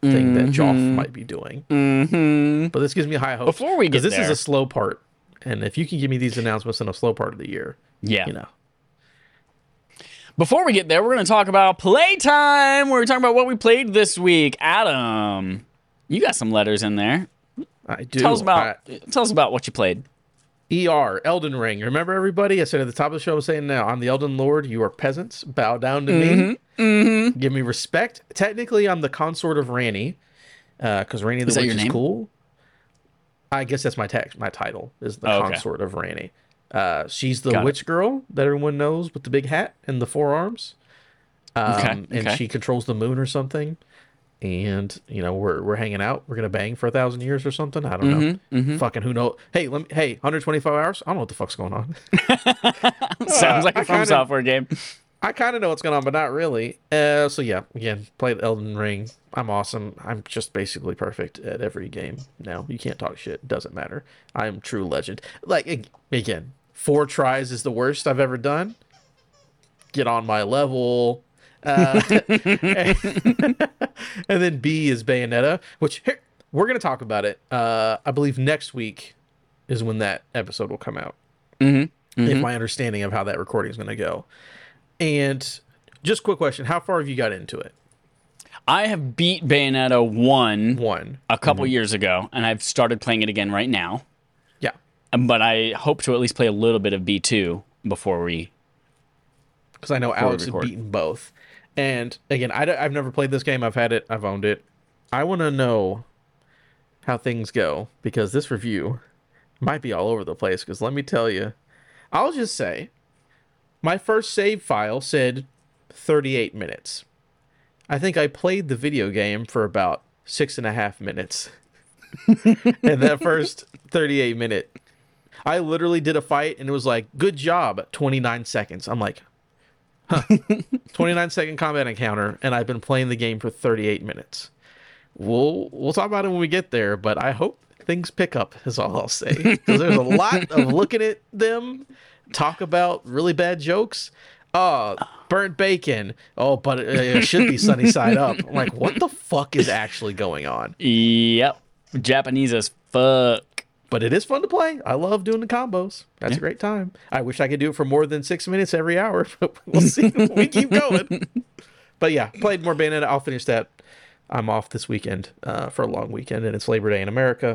S2: thing that Joff might be doing.
S3: Mm-hmm.
S2: But this gives me high hopes.
S3: Before we get because
S2: this is a slow part, and if you can give me these announcements in a slow part of the year,
S3: Yeah.
S2: you know,
S3: Before we get there, we're going to talk about playtime. We're talking about what we played this week. Adam, you got some letters in there.
S2: I do.
S3: Tell us about
S2: I-
S3: tell us about what you played.
S2: ER, Elden Ring. Remember everybody? I said at the top of the show, I was saying now, I'm the Elden Lord. You are peasants. Bow down to me.
S3: Mm-hmm.
S2: Give me respect. Technically, I'm the consort of Ranni, because Ranni the
S3: Is
S2: Witch
S3: your
S2: is
S3: name?
S2: cool. I guess that's my text. My title is the
S3: Oh, okay.
S2: consort of Ranni. Uh, she's the
S3: Got it.
S2: witch girl that everyone knows with the big hat and the forearms. Um,
S3: Okay,
S2: And
S3: okay.
S2: she controls the moon or something. And you know we're we're hanging out. We're gonna bang for a thousand years or something. I don't
S3: Mm-hmm,
S2: know. Fucking who knows? Hey, let me. Hey, 125 hours. I don't know what the fuck's going on.
S3: Sounds like
S2: I
S3: a From
S2: kinda-
S3: Software game.
S2: I kind of know what's going on, but not really. Uh, so yeah, again, played Elden Ring. I'm awesome. I'm just basically perfect at every game now. You can't talk shit. Doesn't matter. I'm true legend. Like again, four tries is the worst I've ever done. Get on my level. Uh, and then B is Bayonetta, which here, we're gonna talk about it. Uh, I believe next week is when that episode will come out
S3: Mm-hmm.
S2: if my understanding of how that recording is going to go. And just quick question: How far have you got into it?
S3: I have beat Bayonetta 1
S2: One,
S3: a couple years ago, and I've started playing it again right now.
S2: yeah,
S3: Um, But I hope to at least play a little bit of B2 before we.
S2: because I know Alex has beaten both. And again, I, have never played this game. I've had it. I've owned it. I want to know how things go because this review might be all over the place. Because let me tell you, I'll just say, my first save file said 38 minutes. I think I played the video game for about six and a half minutes. and that first 38 minute, I literally did a fight and it was like, good job, 29 seconds. I'm like, 29 second combat encounter, and I've been playing the game for 38 minutes. We'll we'll talk about it when we get there, but I hope things pick up. Is all I'll say. Because there's a lot of looking at them talk about really bad jokes. Oh, burnt bacon. Oh, but it, it should be sunny side up. I'm like, what the fuck is actually going on?
S3: Yep. Japanese as fuck.
S2: But it is fun to play. I love doing the combos. That's a great time. I wish I could do it for more than six minutes every hour, but we'll see. we keep going. But yeah, played more Bayonetta. I'll finish that. I'm off this weekend uh, for a long weekend, and it's Labor Day in America.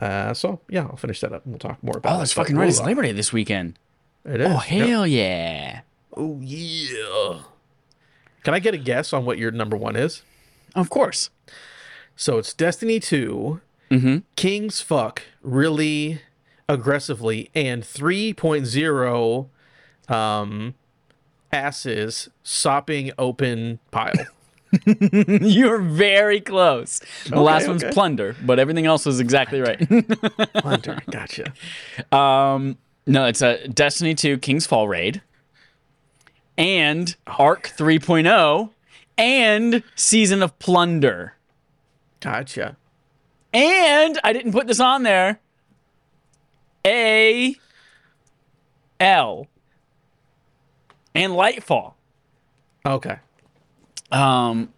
S2: Uh, so yeah, I'll finish that up, and we'll talk more about.
S3: Oh, that's
S2: But,
S3: fucking right. It's Labor Day this weekend.
S2: It is.
S3: Oh,
S2: Yep.
S3: hell yeah.
S2: Oh yeah. Can I get a guess on what your number one is?
S3: Of course.
S2: So it's Destiny 2,
S3: Mm-hmm.
S2: King's Fuck really aggressively, and 3.0 um, asses sopping open pile.
S3: You're very close. The last one's. Plunder, but everything else was exactly right.
S2: plunder, gotcha.
S3: um, no, it's a Destiny 2 King's Fall raid, and Arc 3.0, and Season of Plunder.
S2: Gotcha.
S3: And I didn't put this on there. A L and Lightfall.
S2: Okay.
S3: Um,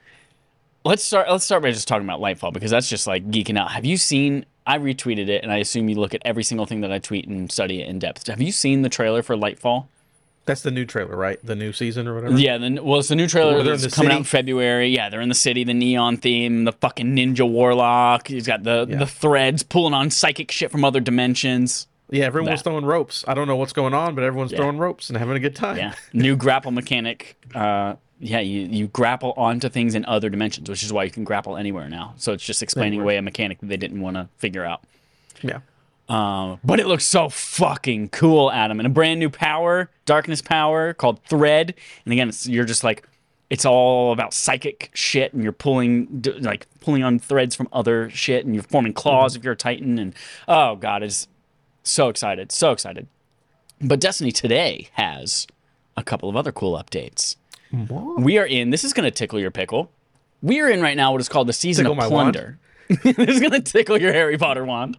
S3: let's start. Let's start by just talking about Lightfall because that's just like geeking out. Have you seen? I retweeted it, and I assume you look at every single thing that I tweet and study it in depth. Have you seen the trailer for Lightfall?
S2: That's the new trailer, right? The new season or whatever?
S3: Yeah, then well, it's the new trailer that's
S2: the
S3: coming out in February. Yeah, they're in the city, the neon theme, the fucking ninja warlock. He's got the
S2: Yeah.
S3: the threads pulling on psychic shit from other dimensions.
S2: Yeah, everyone was throwing ropes. I don't know what's going on, but everyone's throwing ropes and having a good time.
S3: Yeah, new grapple mechanic. Uh, yeah, you you grapple onto things in other dimensions, which is why you can grapple anywhere now. So it's just explaining
S2: Anywhere.
S3: away a mechanic that they didn't want to figure out.
S2: Yeah.
S3: Um, but it looks so fucking cool, Adam, and a brand new power, darkness power called Thread. And again, it's, you're just like, it's all about psychic shit, and you're pulling like pulling on threads from other shit, and you're forming claws if you're a Titan. And oh god, it's so excited, so excited. But Destiny today has a couple of other cool updates. What? We are in. This is going to tickle your pickle. We are in right now what is called the season
S2: Tickle
S3: of plunder. this is gonna tickle your Harry Potter wand.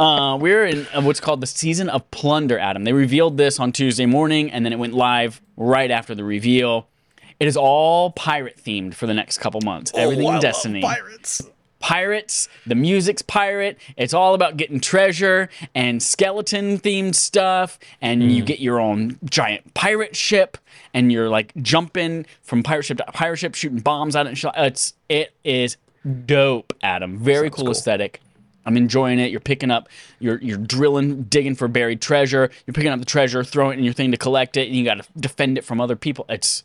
S3: Uh, we're in uh, what's called the season of plunder, Adam. They revealed this on Tuesday morning, and then it went live right after the reveal. It is all pirate themed for the next couple months. Everything
S2: Oh, I
S3: in Destiny
S2: pirates.
S3: pirates. The music's pirate. It's all about getting treasure and skeleton themed stuff. And you get your own giant pirate ship, and you're like jumping from pirate ship to pirate ship, shooting bombs out. And sh- it's it is dope, Adam. Very cool,
S2: cool.
S3: aesthetic. I'm enjoying it. You're picking up, you're you're drilling, digging for buried treasure. You're picking up the treasure, throwing it in your thing to collect it, and you got to defend it from other people. It's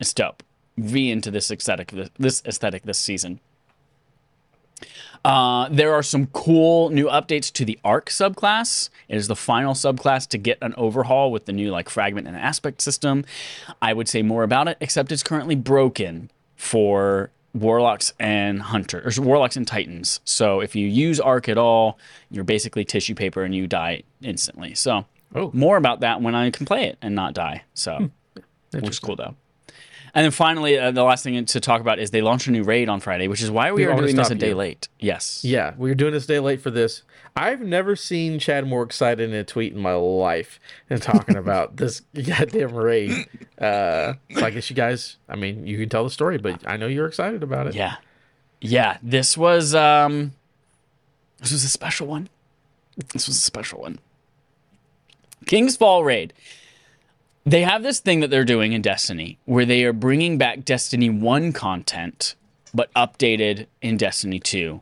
S3: it's dope. V into this aesthetic, this aesthetic this season. Uh, there are some cool new updates to the Arc subclass. It is the final subclass to get an overhaul with the new like fragment and aspect system. I would say more about it, except it's currently broken for warlocks and hunters, or warlocks and titans. So if you use Arc at all, you're basically tissue paper and you die instantly. So
S2: Oh.
S3: more about that when I can play it and not die. So which is cool though. And then finally, uh, the last thing to talk about is they launched a new raid on Friday, which is why we
S2: I
S3: are doing this a day
S2: you.
S3: late. Yes.
S2: Yeah, we are doing this day late for this. I've never seen Chad more excited in a tweet in my life than talking about this goddamn raid. Uh, so I guess you guys, I mean, you can tell the story, but I know you're excited about it.
S3: Yeah. Yeah. This was um this was a special one. This was a special one. King's Fall Raid. They have this thing that they're doing in Destiny where they are bringing back Destiny 1 content but updated in Destiny 2.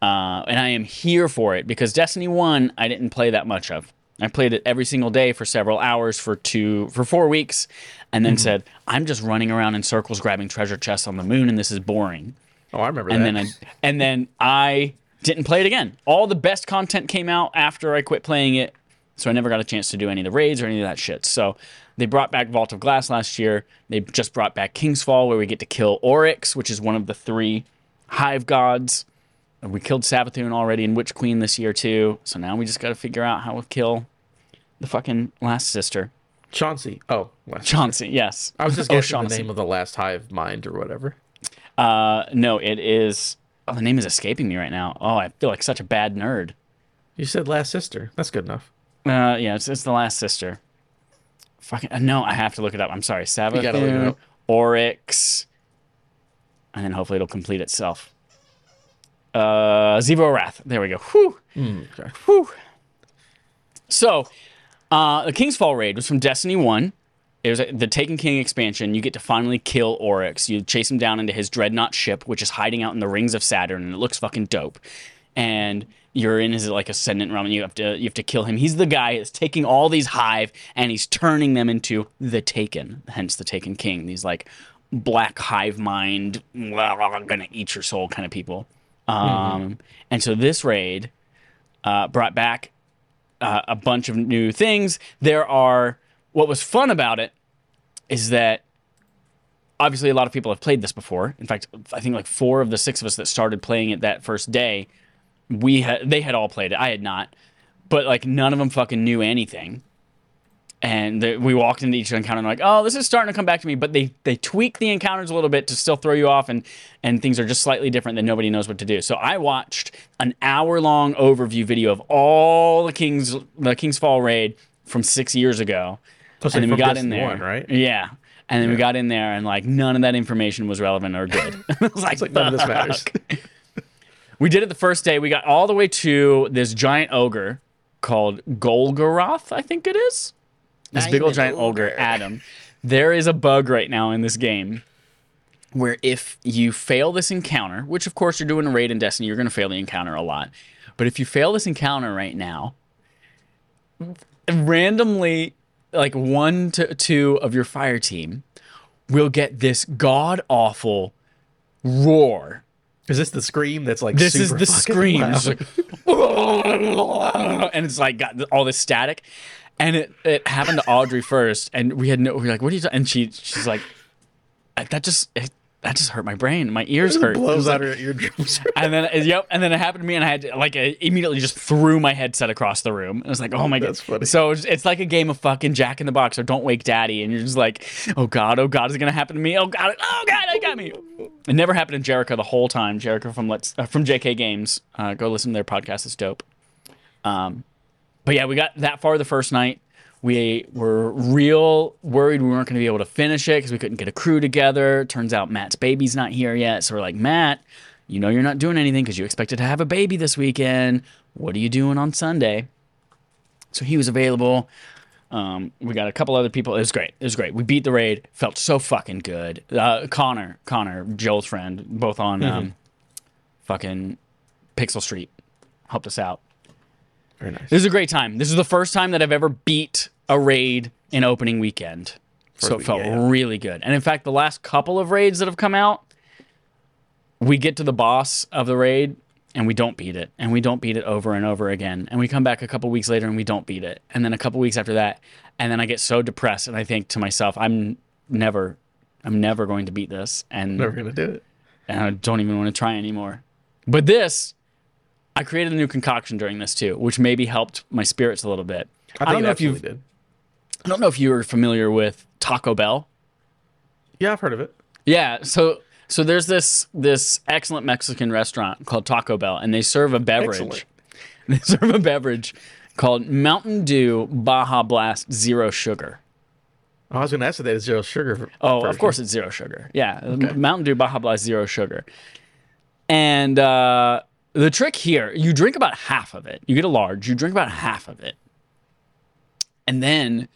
S3: Uh, and I am here for it because Destiny 1 I didn't play that much of. I played it every single day for several hours for two for 4 weeks and then said, "I'm just running around in circles grabbing treasure chests on the moon and this is boring."
S2: Oh, I remember
S3: and
S2: that.
S3: then I and then I didn't play it again. All the best content came out after I quit playing it, so I never got a chance to do any of the raids or any of that shit. So they brought back Vault of Glass last year. They just brought back King's Fall, where we get to kill Oryx, which is one of the three hive gods. We killed Savathun already in Witch Queen this year too. So now we just got to figure out how to kill the fucking last sister,
S2: Chauncey. Oh,
S3: Chauncey. Yes,
S2: I was just
S3: Oh,
S2: guessing the
S3: Chauncey.
S2: name of the last hive mind or whatever.
S3: Uh, no, it is. Oh, the name is escaping me right now. Oh, I feel like such a bad nerd.
S2: You said last sister. That's good enough.
S3: Uh, yeah, it's, it's the last sister. Fucking uh, no, I have to look it up. I'm sorry.
S2: gotta look it
S3: Savathun,
S2: up.
S3: Oryx, and then hopefully it'll complete itself. Uh, Xivu Arath. There we go. Whew.
S2: Okay.
S3: Whew. So, uh, the King's Fall raid was from Destiny One. It was the Taken King expansion. You get to finally kill Oryx. You chase him down into his dreadnought ship, which is hiding out in the rings of Saturn, and it looks fucking dope. And you're in his like ascendant realm, and you have to you have to kill him. He's the guy that's taking all these hive and he's turning them into the Taken, hence the Taken King. These like black hive mind, I'm gonna eat your soul kind of people. Um, And so this raid uh, brought back uh, a bunch of new things. There are what was fun about it is that obviously a lot of people have played this before. In fact, I think like four of the six of us that started playing it that first day, we had they had all played it. I had not, but like none of them fucking knew anything. And the, we walked into each encounter and like, oh, this is starting to come back to me. But they they tweak the encounters a little bit to still throw you off, and and things are just slightly different that nobody knows what to do. So I watched an hour long overview video of all the Kings the King's Fall raid from six years ago,
S2: so
S3: and then we got in there,
S2: one, right?
S3: Yeah. And then we got in there, and like none of that information was relevant or good. it was like,
S2: It's like none of this matters.
S3: We did it the first day. We got all the way to this giant ogre called Golgoroth, I think it is. This big old giant ogre,
S2: ogre.
S3: Adam. There is a bug right now in this game where if you fail this encounter, which of course you're doing a raid in Destiny, you're going to fail the encounter a lot. But if you fail this encounter right now, randomly, like one to two of your fire team will get this god awful roar
S2: Is this the scream that's like
S3: this is
S2: super
S3: the
S2: fucking
S3: scream.
S2: loud?
S3: It's like, and it's like got all this static. And it, it happened to Audrey first, and we had no. We were like, "What are you?" ta-" And she she's like, "That just it, that just hurt my brain. My ears hurt." It was
S2: blows
S3: like-
S2: out her eardrums.
S3: and then yep, and then it happened to me, and I had to, like I immediately just threw my headset across the room. I was like, "Oh my god!"
S2: Funny.
S3: So it's, it's like a game of fucking Jack in the Box or Don't Wake Daddy, and you're just like, "Oh god, oh god, is it gonna happen to me? Oh god, oh god, it got me!" It never happened in Jericho the whole time. Jericho from Let's uh, from JK Games. Uh, go listen to their podcast. It's dope. Um, but yeah, we got that far the first night. We were real worried we weren't going to be able to finish it because we couldn't get a crew together. Turns out Matt's baby's not here yet. So we're like, Matt, you know you're not doing anything because you expected to have a baby this weekend. What are you doing on Sunday? So he was available. Um, we got a couple other people. It was great. It was great. We beat the raid. Felt so fucking good. Uh, Connor, Connor, Joel's friend, both on um, fucking Pixel Street, helped us out.
S2: Very nice.
S3: This is a great time. This is the first time that I've ever beat a raid in opening weekend. so it felt
S2: yeah, yeah.
S3: really good. And in fact, the last couple of raids that have come out, we get to the boss of the raid and we don't beat it. And we don't beat it over and over again. And we come back a couple weeks later and we don't beat it. And then a couple weeks after that, and then I get so depressed and I think to myself, I'm never I'm never going to beat this. And
S2: Never gonna do it.
S3: and I don't even want to try anymore. But this, I created a new concoction during this too, which maybe helped my spirits a little bit.
S2: I,
S3: I, don't know if you
S2: did.
S3: I don't know if you were familiar with Taco Bell.
S2: Yeah, I've heard of it.
S3: Yeah, so so there's this this excellent Mexican restaurant called Taco Bell, and they serve a beverage.
S2: Excellent.
S3: They serve a beverage called Mountain Dew Baja Blast Zero Sugar.
S2: I was gonna ask if that is zero sugar.
S3: Oh, of course it's zero sugar. Yeah, Mountain Dew Baja Blast zero sugar. And uh, the trick here, you drink about half of it. You get a large, you drink about half of it, and then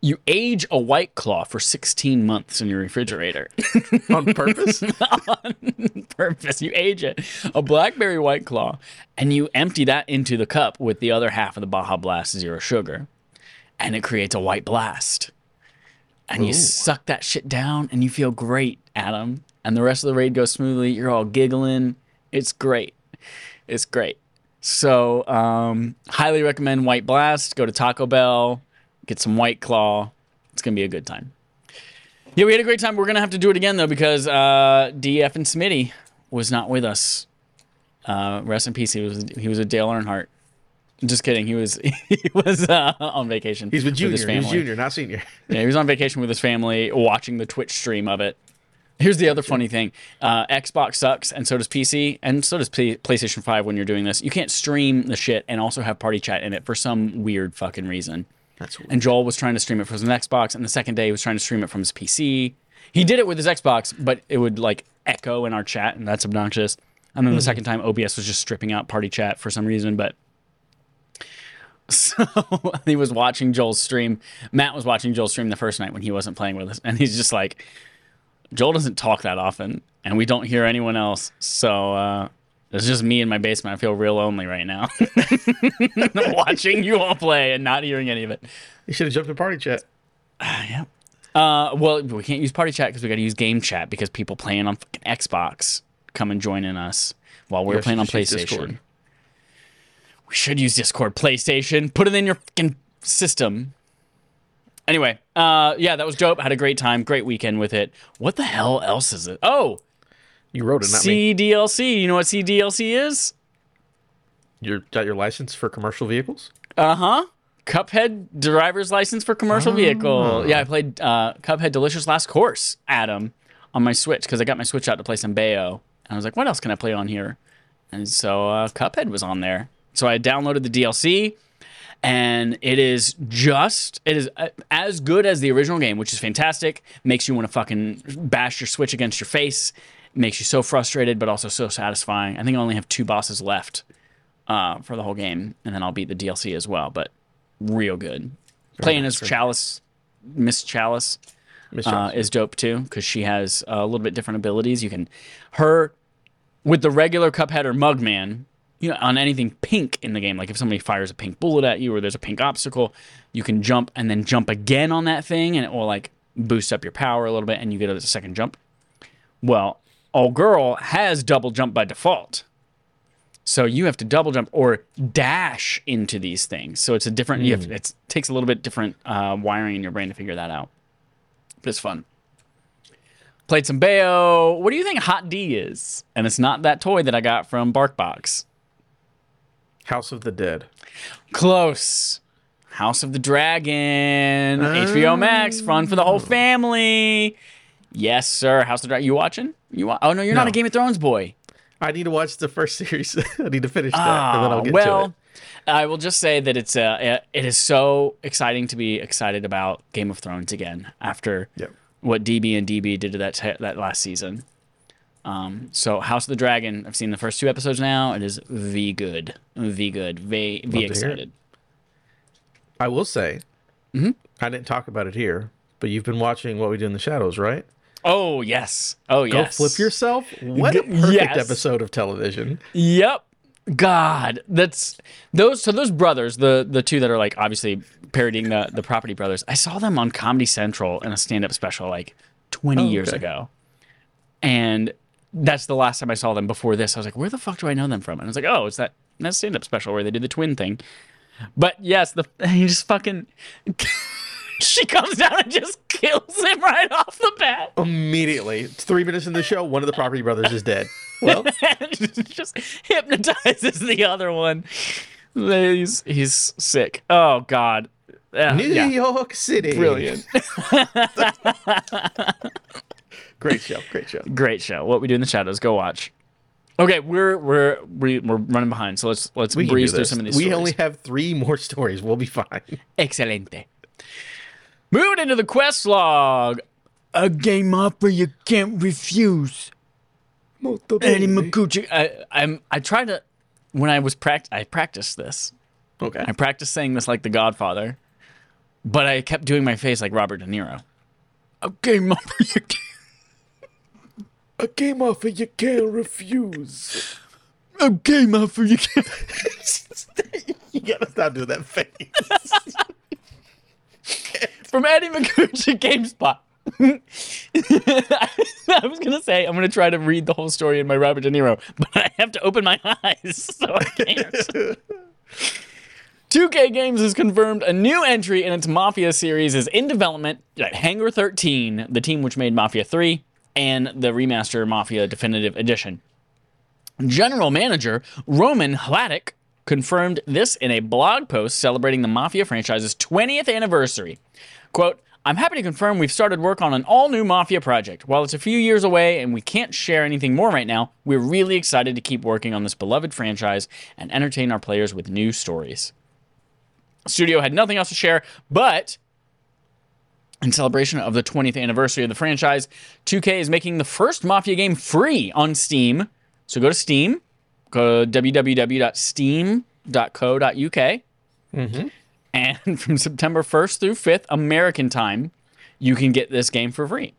S3: you age a White Claw for 16 months in your refrigerator.
S2: on purpose.
S3: On purpose, you age it, a blackberry White Claw, and you empty that into the cup with the other half of the Baja Blast zero sugar, and it creates a white blast. And you suck that shit down, and you feel great, Adam. And the rest of the raid goes smoothly. You're all giggling. It's great. It's great. So, um, highly recommend White Blast. Go to Taco Bell, get some White Claw. It's gonna be a good time. Yeah, we had a great time. We're gonna have to do it again though because uh, DF and Smitty was not with us. Uh, rest in peace. He was he was with Dale Earnhardt. Just kidding. He was he was uh, on vacation.
S2: He's with junior.
S3: his
S2: He's
S3: family.
S2: junior, not senior.
S3: Yeah, he was on vacation with his family, watching the Twitch stream of it. Here's the other funny thing: uh, Xbox sucks, and so does PC, and so does P- PlayStation Five. When you're doing this, you can't stream the shit and also have party chat in it for some weird fucking reason.
S2: That's
S3: And Joel was trying to stream it from his Xbox, and the second day he was trying to stream it from his PC. He did it with his Xbox, but it would like echo in our chat, and that's obnoxious. And then the second time, OBS was just stripping out party chat for some reason, but. So he was watching Joel's stream. Matt was watching Joel's stream the first night when he wasn't playing with us, and he's just like, Joel doesn't talk that often, and we don't hear anyone else. So uh, it's just me in my basement. I feel real lonely right now, watching you all play and not hearing any of it.
S2: You should have jumped in party chat.
S3: Yeah. Uh, well, we can't use party chat because we got to use game chat because people playing on fucking Xbox come and join in us while we're
S2: Yeah,
S3: playing on PlayStation. We should use Discord, PlayStation. Put it in your fucking system. Anyway, uh, yeah, that was dope. Had a great time. Great weekend with it. What the hell else is it? Oh,
S2: You wrote it, not me.
S3: CDLC. You know what CDLC is?
S2: You got your license for commercial vehicles.
S3: Uh huh. Cuphead driver's license for commercial vehicle. Yeah, I played uh, Cuphead Delicious Last Course, Adam, on my Switch because I got my Switch out to play some Bayo. And I was like, what else can I play on here? And so uh, Cuphead was on there. So I downloaded the DLC, and it is just it is uh, as good as the original game, which is fantastic. Makes you want to fucking bash your Switch against your face. Makes you so frustrated, but also so satisfying. I think I only have two bosses left uh, for the whole game, and then I'll beat the DLC as well. But real good. Playing as Chalice, Miss Chalice,
S2: Miss
S3: uh, is dope too because she has a little bit different abilities. You can her with the regular Cuphead or Mugman. You know, on anything pink in the game, like if somebody fires a pink bullet at you or there's a pink obstacle, you can jump and then jump again on that thing, and it will like boost up your power a little bit, and you get a second jump. Well, old girl has double jump by default. So you have to double jump or dash into these things. So it's a different. You have, it takes a little bit different uh, wiring in your brain to figure that out. But it's fun. Played some Bayo. What do you think Hot D is? And it's not that toy that I got from BarkBox.
S2: House of the Dead.
S3: Close. House of the Dragon. HBO Max. Fun for the whole family. Yes, sir. House of the Dragon. You watching? You wa- Oh no, you're not a Game of Thrones boy.
S2: I need to watch the first series. I need to finish that, and then I'll
S3: Ah,
S2: get
S3: well,
S2: to it.
S3: I will just say that it's uh, it is so exciting to be excited about Game of Thrones again after
S2: Yep.
S3: what DB and DB did to that t- that last season. Um, so House of the Dragon, I've seen the first two episodes now. It is v good, v good, v v
S2: to hear it.
S3: excited.
S2: I will say,
S3: Mm-hmm.
S2: I didn't talk about it here, but you've been watching What We Do in the Shadows, right?
S3: Oh yes, oh yes.
S2: Go flip yourself. What a perfect
S3: yes.
S2: episode of television.
S3: Yep. God, that's those. So those brothers, the the two that are like obviously parodying the the Property Brothers. I saw them on Comedy Central in a stand up special like 20
S2: Oh,
S3: years
S2: okay.
S3: ago, and that's the last time I saw them. Before this, I was like, where the fuck do I know them from? And I was like, oh, it's that that stand up special where they did the twin thing. But yes, the he just fucking. she comes down and just kills him right off the bat.
S2: Immediately, it's three minutes in the show, one of the Property Brothers is dead. Well,
S3: just hypnotizes the other one. He's he's sick. Oh God. Uh,
S2: New
S3: yeah.
S2: York City.
S3: Brilliant.
S2: Great show. Great show.
S3: Great show. What we do in the shadows. Go watch. Okay, we're we're we- we're running behind, so let's let's
S2: We
S3: breeze
S2: do
S3: through some of these.
S2: We
S3: stories.
S2: only have three more stories. We'll be fine.
S3: Excelente. Moving into the quest log. A game offer you can't refuse. Eddie Makuchi. I I'm I tried to when I was pract I practiced this.
S2: Okay.
S3: I practiced saying this like The Godfather, but I kept doing my face like Robert De Niro. A game offer you can't.
S2: A game offer you can't refuse.
S3: A game offer you can't.
S2: you gotta stop doing that face.
S3: From Eddie Makuchi GameSpot. I was gonna say I'm gonna try to read the whole story in my Robert De Niro, but I have to open my eyes, so I can't. 2K Games has confirmed a new entry in its Mafia series is in development at Hangar 13, the team which made Mafia 3 and the remaster Mafia Definitive Edition. General Manager Roman Hladik confirmed this in a blog post celebrating the Mafia franchise's 20th anniversary. Quote, I'm happy to confirm we've started work on an all new Mafia project. While it's a few years away and we can't share anything more right now, we're really excited to keep working on this beloved franchise and entertain our players with new stories. Studio had nothing else to share, but in celebration of the 20th anniversary of the franchise, 2K is making the first Mafia game free on Steam. So go to Steam, go to www.steam.co.uk, mm-hmm. and from September 1st through 5th, American time, you can get this game for free.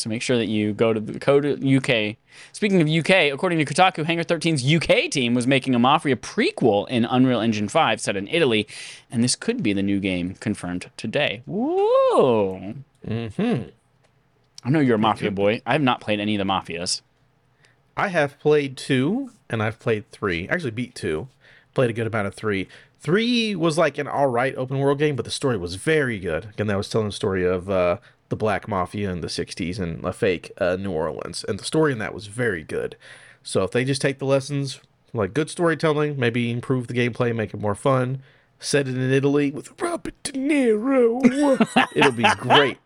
S3: So make sure that you go to the code UK. Speaking of UK, according to Kotaku, Hangar 13's UK team was making a Mafia prequel in Unreal Engine 5 set in Italy, and this could be the new game confirmed today. Whoa. Mm-hmm. I know you're a Mafia boy. I have not played any of the Mafias.
S2: I have played two, and I've played three. Actually, beat two. Played a good amount of three. Three was like an all right open world game, but the story was very good. Again, that was telling the story of uh, the Black Mafia in the '60s and a fake uh, New Orleans, and the story in that was very good. So if they just take the lessons, like good storytelling, maybe improve the gameplay, make it more fun, set it in Italy with Robert De Niro, it'll be great.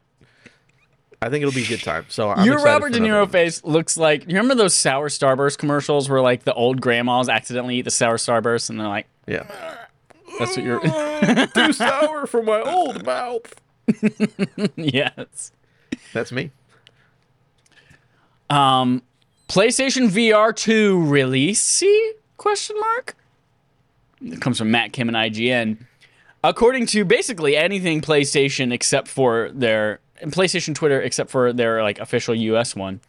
S2: I think it'll be a good time. So I'm
S3: Your Robert De Niro face looks like. You remember those sour Starburst commercials where like the old grandmas accidentally eat the sour Starburst and they're like,
S2: Yeah.
S3: "That's what you're."
S2: Too sour for my old mouth.
S3: yes.
S2: That's me.
S3: Um, PlayStation VR 2 release? Question mark. It comes from Matt Kim and IGN. According to basically anything PlayStation except for their and PlayStation Twitter except for their like official US one,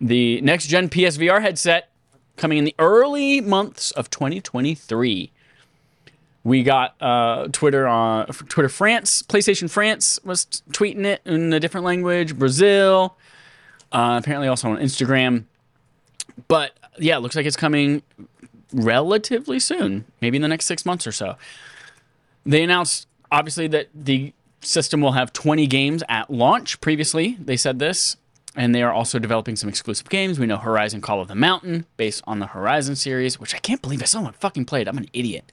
S3: the next gen PSVR headset coming in the early months of 2023. We got uh, Twitter on Twitter France, PlayStation France was tweeting it in a different language. Brazil, uh, apparently also on Instagram. But yeah, it looks like it's coming relatively soon, maybe in the next six months or so. They announced obviously that the system will have 20 games at launch. Previously, they said this, and they are also developing some exclusive games. We know Horizon Call of the Mountain, based on the Horizon series, which I can't believe I haven't fucking played. I'm an idiot.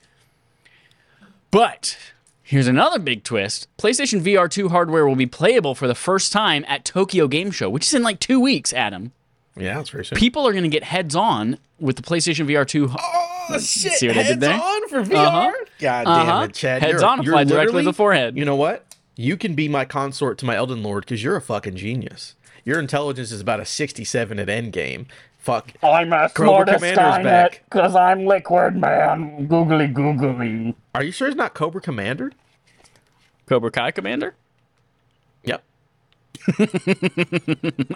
S3: But Here's another big twist. PlayStation VR 2 hardware will be playable for the first time at Tokyo Game Show, which is in like 2 weeks, Adam.
S2: Yeah, that's very soon.
S3: People are going to get heads on with the PlayStation VR 2
S2: Oh shit!
S3: See what I did
S2: Heads
S3: there?
S2: on for VR.
S3: Uh-huh.
S2: God
S3: Uh-huh.
S2: damn it, Chad!
S3: Heads
S2: You're-
S3: on apply directly to the forehead.
S2: You know what? You can be my consort to my Elden Lord because you're a fucking genius. Your intelligence is about a 67 at Endgame. Fuck.
S1: I'm a
S2: Cobra
S1: smart
S2: Commander's back.
S1: because I'm Liquid Man. Googly googly.
S2: Are you sure it's not Cobra Commander?
S3: Cobra Kai Commander.
S2: Yep.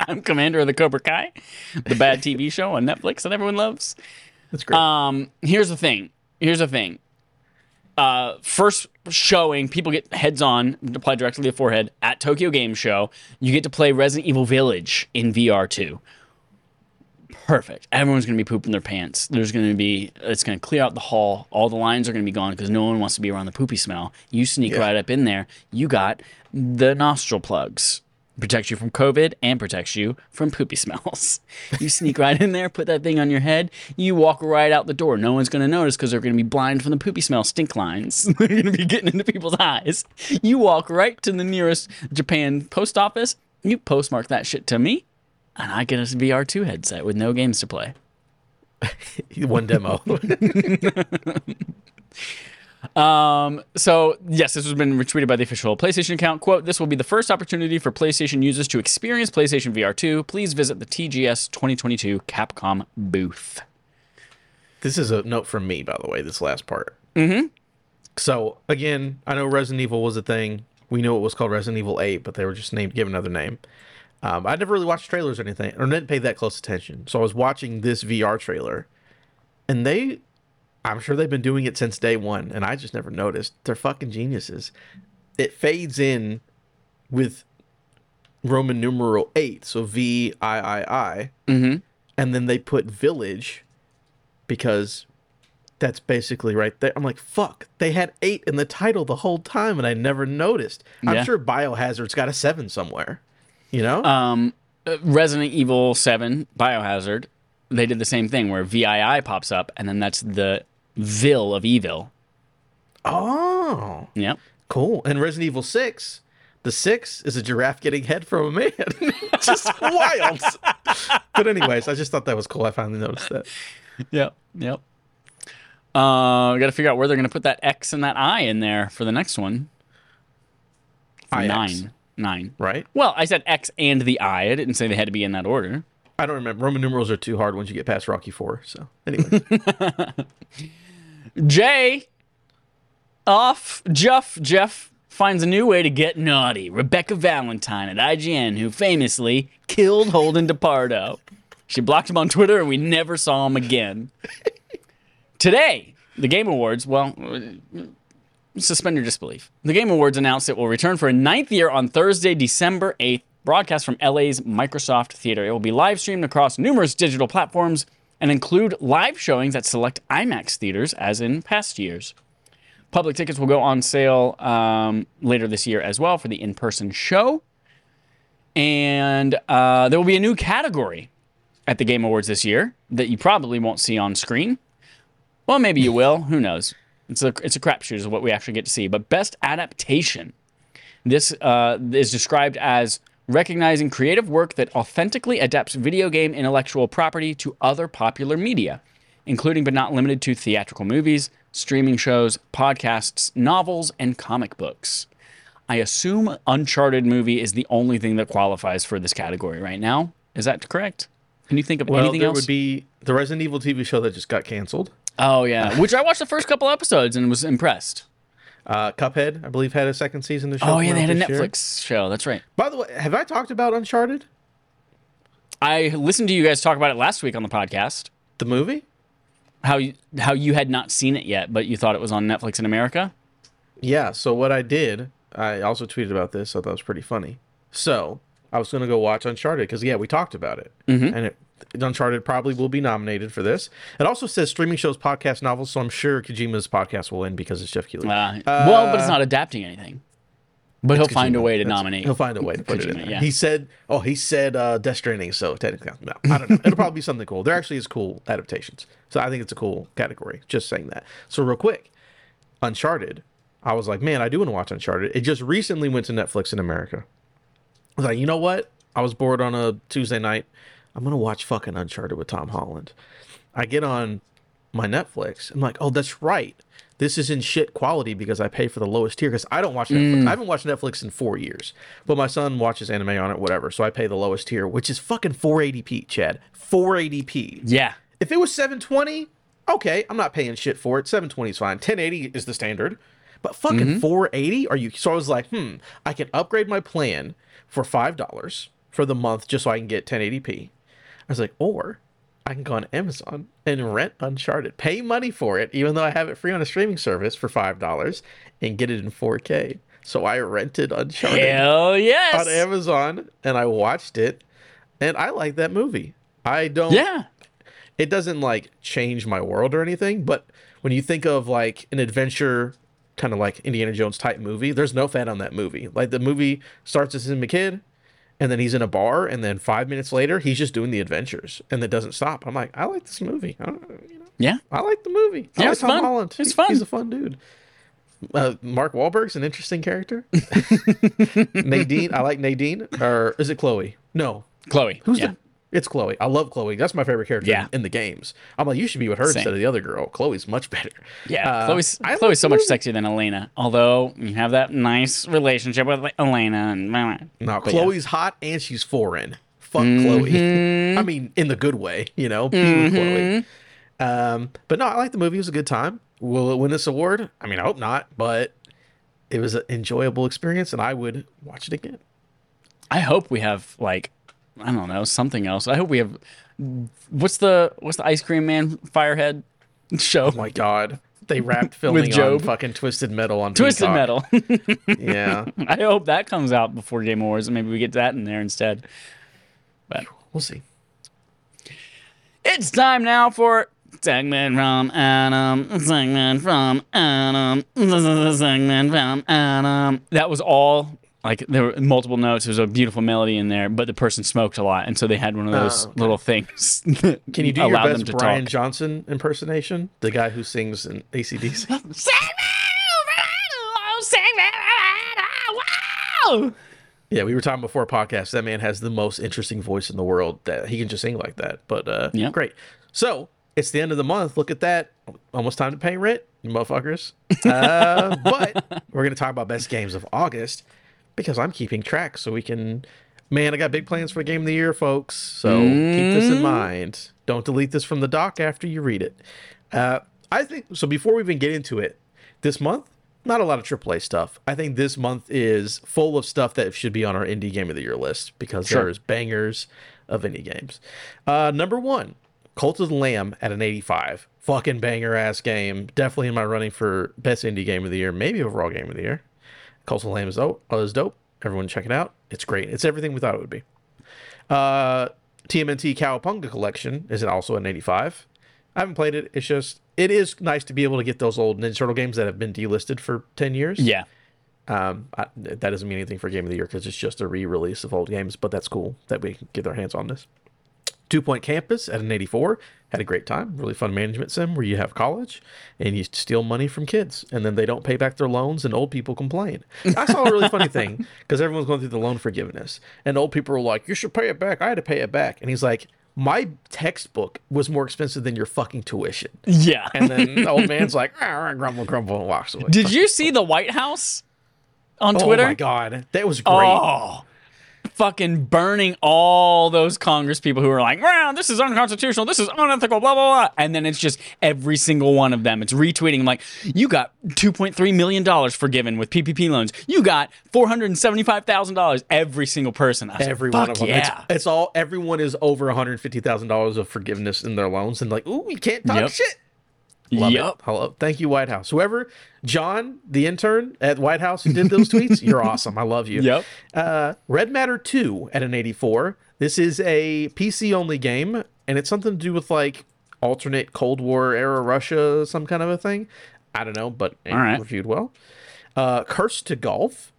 S3: I'm Commander of the Cobra Kai, the bad TV show on Netflix that everyone loves.
S2: That's great.
S3: Um, here's the thing. Here's the thing. Uh, first showing, people get heads on, apply directly to the forehead at Tokyo Game Show. You get to play Resident Evil Village in VR two. Perfect. Everyone's gonna be pooping their pants. There's gonna be. It's gonna clear out the hall. All the lines are gonna be gone because no one wants to be around the poopy smell. You sneak
S2: Yeah.
S3: right up in there. You got the nostril plugs. Protects you from COVID and protects you from poopy smells. You sneak right in there, put that thing on your head. You walk right out the door. No one's gonna notice because they're gonna be blind from the poopy smell stink lines. they're gonna be getting into people's eyes. You walk right to the nearest Japan post office. You postmark that shit to me, and I get a VR2 headset with no games to play.
S2: One demo.
S3: Um, so yes, this has been retweeted by the official PlayStation account. Quote, this will be the first opportunity for PlayStation users to experience PlayStation VR 2. Please visit the TGS 2022 Capcom booth.
S2: this is a note from me, by the way. This last part. Mm-hmm. So again, I know Resident Evil was a thing. We knew it was called Resident Evil 8, but they were just named, given another name. Um, I never really watched trailers or anything, or didn't pay that close attention. So I was watching this VR trailer, and they, I'm sure they've been doing it since day one, and I just never noticed. They're fucking geniuses. It fades in with Roman numeral eight, so V I I I,
S3: Mm-hmm.
S2: and then they put village because that's basically right there. I'm like, fuck, they had eight in the title the whole time, and I never noticed. I'm
S3: Yeah.
S2: sure Biohazard's got a seven somewhere. You know?
S3: Um, Resident Evil 7 Biohazard, they did the same thing where VII pops up, and then that's the Vil of evil.
S2: oh,
S3: Yep.
S2: cool. And Resident Evil Six, the six is a giraffe getting head from a man. just wild. but anyways, I just thought that was cool. I finally noticed that.
S3: Yep. Yep. Uh, got to figure out where they're going to put that X and that I in there for the next one.
S2: IX.
S3: Nine. Nine.
S2: Right?
S3: Well, I said X and the I. I didn't say they had to be in that order.
S2: I don't remember. Roman numerals are too hard once you get past Rocky Four. So anyway,
S3: Jay off Jeff Jeff finds a new way to get naughty. Rebecca Valentine at IGN, who famously killed Holden DePardo. She blocked him on Twitter and we never saw him again. Today, the Game Awards, well, suspend your disbelief. The Game Awards announced it will return for a ninth year on Thursday, December 8th, broadcast from LA's Microsoft Theater. It will be live streamed across numerous digital platforms and include live showings at select IMAX theaters, as in past years. Public tickets will go on sale um, later this year as well for the in person show. And uh, there will be a new category at the Game Awards this year that you probably won't see on screen. Well, maybe you will. Who knows? It's a it's a crapshoot is what we actually get to see. But best adaptation. This uh, is described as recognizing creative work that authentically adapts video game intellectual property to other popular media, including but not limited to theatrical movies, streaming shows, podcasts, novels, and comic books. I assume Uncharted movie is the only thing that qualifies for this category right now. Is that correct? Can you think of
S2: well,
S3: anything
S2: there
S3: else?
S2: would be the Resident Evil TV show that just got canceled.
S3: Oh yeah, which I watched the first couple episodes and was impressed.
S2: Uh, Cuphead, I believe, had a second season. To show
S3: Oh yeah, they had a
S2: this year.
S3: Netflix show. That's right.
S2: By the way, have I talked about Uncharted,
S3: I listened to you guys talk about it last week on the podcast.
S2: the movie?
S3: How you, how you had not seen it yet, but you thought it was on Netflix in America.
S2: Yeah. So what I did, I also tweeted about this. I thought it was pretty funny. So I was going to go watch Uncharted because yeah, we talked about it,
S3: Mm-hmm.
S2: and it, Uncharted probably will be nominated for this. It also says streaming shows, podcast, novels. So I'm sure Kojima's podcast will win because it's Jeff Keighley.
S3: Uh, well, but it's not adapting anything. But he'll find a way to
S2: That's-
S3: nominate.
S2: He'll find a way to put it in there.
S3: yeah.
S2: He said, "Oh, he said uh, Death Stranding." So technically, no, I don't know. It'll probably be something cool. There actually is cool adaptations, so I think it's a cool category. Just saying that. So real quick, Uncharted I was like, man, I do want to watch Uncharted. It just recently went to Netflix in America. I was like, you know what? I was bored on a Tuesday night. I'm gonna watch fucking Uncharted with Tom Holland. I get on my Netflix. I'm like, oh, that's right. This is in shit quality because I pay for the lowest tier because I don't watch Netflix. I haven't watched Netflix in four years, but my son watches anime on it, whatever. So I pay the lowest tier, which is fucking 480p, Chad. 480p.
S3: Yeah.
S2: If it was 720, okay, I'm not paying shit for it. 720 is fine. 1080 is the standard. But fucking 480? Are you so I was like, hmm, I can upgrade my plan for five dollars for the month just so I can get 1080p. I was like, or I can go on Amazon and rent Uncharted, pay money for it, even though I have it free on a streaming service for five dollars, and get it in 4K. So I rented Uncharted
S3: Hell yes.
S2: on Amazon and I watched it, and I like that movie. I don't
S3: yeah.
S2: it doesn't like change my world or anything, but when you think of like an adventure kind of like Indiana Jones type movie, there's no fat on that movie. Like the movie starts as him a kid and then he's in a bar and then 5 minutes later he's just doing the adventures and it doesn't stop. I'm like, I like this movie. I, don't, you know,
S3: Yeah.
S2: I like the movie. I
S3: Yeah,
S2: like
S3: it's
S2: Tom
S3: fun.
S2: Holland.
S3: It's
S2: He-
S3: fun.
S2: He's a fun dude. Uh, Mark Wahlberg's an interesting character. Nadine, I like Nadine. Or is it Chloe? No,
S3: Chloe.
S2: Who's
S3: yeah.
S2: the? It's Chloe. I love Chloe. That's my favorite character
S3: Yeah.
S2: in, in the games. I'm like, you should be with her
S3: Same.
S2: instead of the other girl. Chloe's much better.
S3: Yeah,
S2: Uh,
S3: Chloe's
S2: I
S3: Chloe's so
S2: the
S3: much sexier than Elena. Although you have that nice relationship with like, Elena and
S2: No,
S3: But yeah.
S2: Chloe's hot and she's foreign. Fuck
S3: Mm-hmm.
S2: Chloe. I mean, in the good way, you know. Be with Chloe. Um, but no, I like the movie. It was a good time. Will it win this award? I mean, I hope not, but it was an enjoyable experience, and I would watch it again.
S3: I hope we have like I don't know something else. I hope we have what's the what's the ice cream man firehead show?
S2: Oh my god, they wrapped filming with
S3: Job.
S2: fucking Twisted Metal on
S3: Twisted
S2: Peacock.
S3: Metal.
S2: Yeah,
S3: I hope that comes out before Game Awards, and maybe we get that in there instead. But
S2: we'll see.
S3: it's time now for segment from Adam. Segment from Adam. Segment from Adam. That was all. Like there were multiple notes. There was a beautiful melody in there, but the person smoked a lot, and so they had one of those
S2: Oh, okay.
S3: little things.
S2: Can you do your best
S3: to
S2: Brian
S3: talk.
S2: Johnson impersonation? The guy who sings in ACDC?
S3: Wow!
S2: yeah, we were talking before podcast. That man has the most interesting voice in the world. That he can just sing like that. But uh,
S3: Yeah.
S2: great. So it's the end of the month. Look at that. Almost time to pay rent, you motherfuckers. Uh, but we're gonna talk about best games of August because I'm keeping track, so we can. Man, I got big plans for game of the year, folks. So keep this
S3: Mm.
S2: in mind. Don't delete this from the doc after you read it. Uh, I think so. Before we even get into it, this month, not a lot of AAA stuff. I think this month is full of stuff that should be on our indie game of the year list because
S3: Sure.
S2: there's bangers of indie games. Uh, number one, Cult of the Lamb at an 85. Fucking banger ass game. Definitely in my running for best indie game of the year, maybe overall game of the year. The Lamb is dope. Oh, is dope. Everyone check it out. It's great. It's everything we thought it would be. Uh, TMNT Cowabunga Collection is it also an 85. I haven't played it. It's just it is nice to be able to get those old Ninja Turtle games that have been delisted for 10 years.
S3: Yeah.
S2: Um, I, that doesn't mean anything for Game of the Year because it's just a re-release of old games, but that's cool that we can get our hands on this. Two Point Campus at an 84 had a great time. Really fun management sim where you have college and you steal money from kids and then they don't pay back their loans and old people complain. I saw a really funny thing because everyone's going through the loan forgiveness and old people were like, "You should pay it back." I had to pay it back, and he's like, "My textbook was more expensive than your fucking tuition."
S3: Yeah.
S2: And then the old man's like, "Ah, "Grumble, grumble," and walks away.
S3: Did you see the White House on Twitter?
S2: Oh my god, that was great.
S3: Oh, fucking burning all those Congress people who are like, "Wow, this is unconstitutional. This is unethical." Blah blah blah. And then it's just every single one of them. It's retweeting like, "You got 2.3 million dollars forgiven with PPP loans. You got 475 thousand dollars." Every single person. Like,
S2: Every one of them.
S3: Yeah.
S2: It's, it's all. Everyone is over one hundred fifty thousand dollars of forgiveness in their loans, and like, ooh, we can't talk
S3: Yep.
S2: shit. Love it. Hello. Thank you, White House. Whoever, John, the intern at White House who did those tweets, you're awesome. I love you.
S3: Yep.
S2: Uh, Red Matter 2 at an 84. This is a PC only game, and it's something to do with like alternate Cold War era Russia, some kind of a thing. I don't know, but it
S3: right.
S2: reviewed well. Uh, Cursed to Golf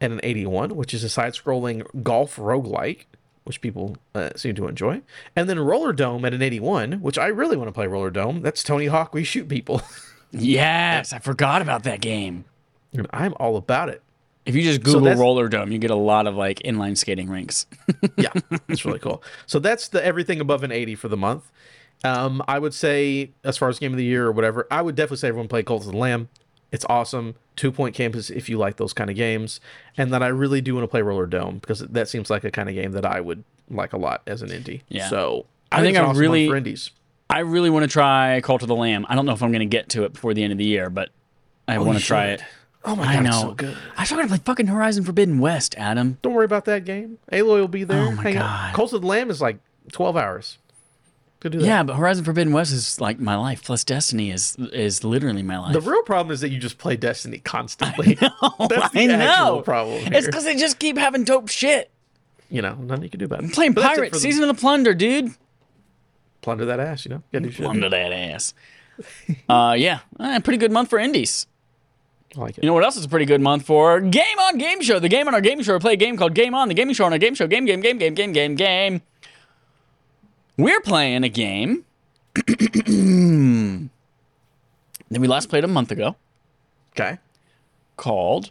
S2: at an 81, which is a side scrolling golf roguelike, which people uh, seem to enjoy. And then Rollerdrome at an 81, which I really want to play Rollerdrome. That's Tony Hawk. We shoot people.
S3: Yes, I forgot about that game.
S2: And I'm all about it.
S3: If you just Google
S2: that's-
S3: rollerdrome, you get a lot of like inline skating rinks.
S2: yeah, it's really cool. So that's the everything above an 80 for the month. Um, I would say, as far as game of the year or whatever, I would definitely say everyone play Cult of the Lamb. It's awesome. Two Point Campus if you like those kind of games. And then I really do want to play Rollerdrome because that seems like a kind of game that I would like a lot as an indie.
S3: Yeah.
S2: So
S3: I think
S2: it's an
S3: I
S2: awesome
S3: really-
S2: for indies.
S3: I really want to try Cult of the Lamb. I don't know if I'm going to get to it before the end of the year, but I oh,
S2: want
S3: to try
S2: should.
S3: it.
S2: Oh my
S3: I
S2: god,
S3: know.
S2: it's so good.
S3: I still got to play fucking Horizon Forbidden West, Adam.
S2: Don't worry about that game. Aloy will be there.
S3: Oh my
S2: Hang
S3: God.
S2: out. Cult of the Lamb is like 12 hours. To do that.
S3: Yeah, but Horizon Forbidden West is like my life. Plus Destiny is is literally my life.
S2: The real problem is that you just play Destiny constantly. That's the
S3: I know.
S2: actual problem.
S3: It's because they just keep having dope shit.
S2: you know, nothing you can do about it.
S3: Playing
S2: But
S3: Pirates, Season of the Plunder, dude.
S2: plunder that ass, you know. Gotta do shit.
S3: Plunder that ass. uh, yeah, Eh, pretty good month for indies.
S2: I like it.
S3: You know what else is a pretty good month for? Game on Game Show. The game on our game show. We play a game called Game On. The gaming show on our game show. Game, game, game, game, game, game, game. We're playing a game that we last played a month ago
S2: okay.
S3: called.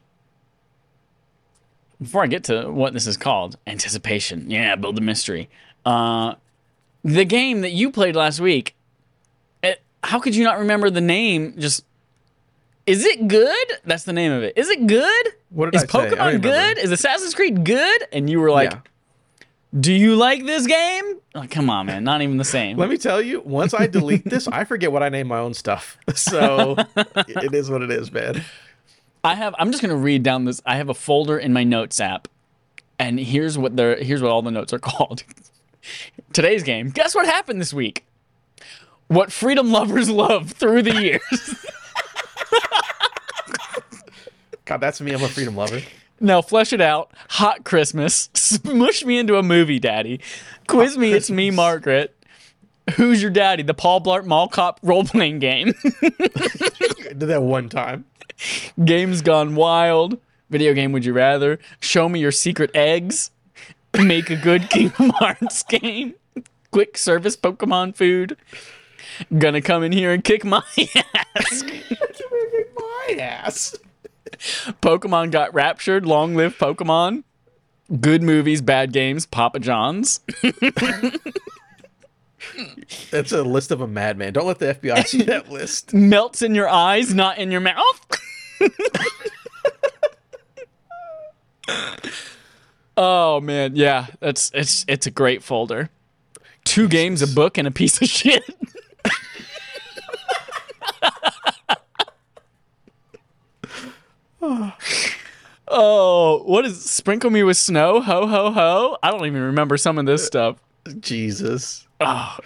S3: Before I get to what this is called, anticipation. Yeah, build a mystery. Uh, the game that you played last week. It, how could you not remember the name? Just is it good? That's the name of it. Is it good?
S2: What did
S3: Is
S2: I say? I don't
S3: Pokemon
S2: remember.
S3: good? Is Assassin's Creed good? And you were like,
S2: yeah.
S3: "Do you like this game?" Like, come on, man, not even the same.
S2: Let me tell you, once I delete this, I forget what I name my own stuff. So it is what it is, man.
S3: I have. I'm just gonna read down this. I have a folder in my notes app, and here's what the here's what all the notes are called. Today's game. Guess what happened this week? What freedom lovers love through the years.
S2: God, that's me. I'm a freedom lover.
S3: Now flesh it out. Hot Christmas. Smush me into a movie, Daddy. Quiz me. It's me, Margaret. Who's your daddy? The Paul Blart Mall Cop role playing game.
S2: I did that one time.
S3: Games Gone Wild. Video game Would You Rather. Show me your secret eggs. Make a good Kingdom Hearts game. Quick service Pokemon food. Gonna come in here and kick my ass.
S2: My ass.
S3: Pokemon got raptured. Long live Pokemon. Good movies, bad games, Papa John's.
S2: That's a list of a madman. Don't let the FBI see that list.
S3: Melts in your eyes, not in your mouth. oh man, yeah, that's it's it's a great folder. Two games, a book, and a piece of shit. oh, what is sprinkle me with snow? Ho ho ho! I don't even remember some of this stuff.
S2: Jesus. Oh.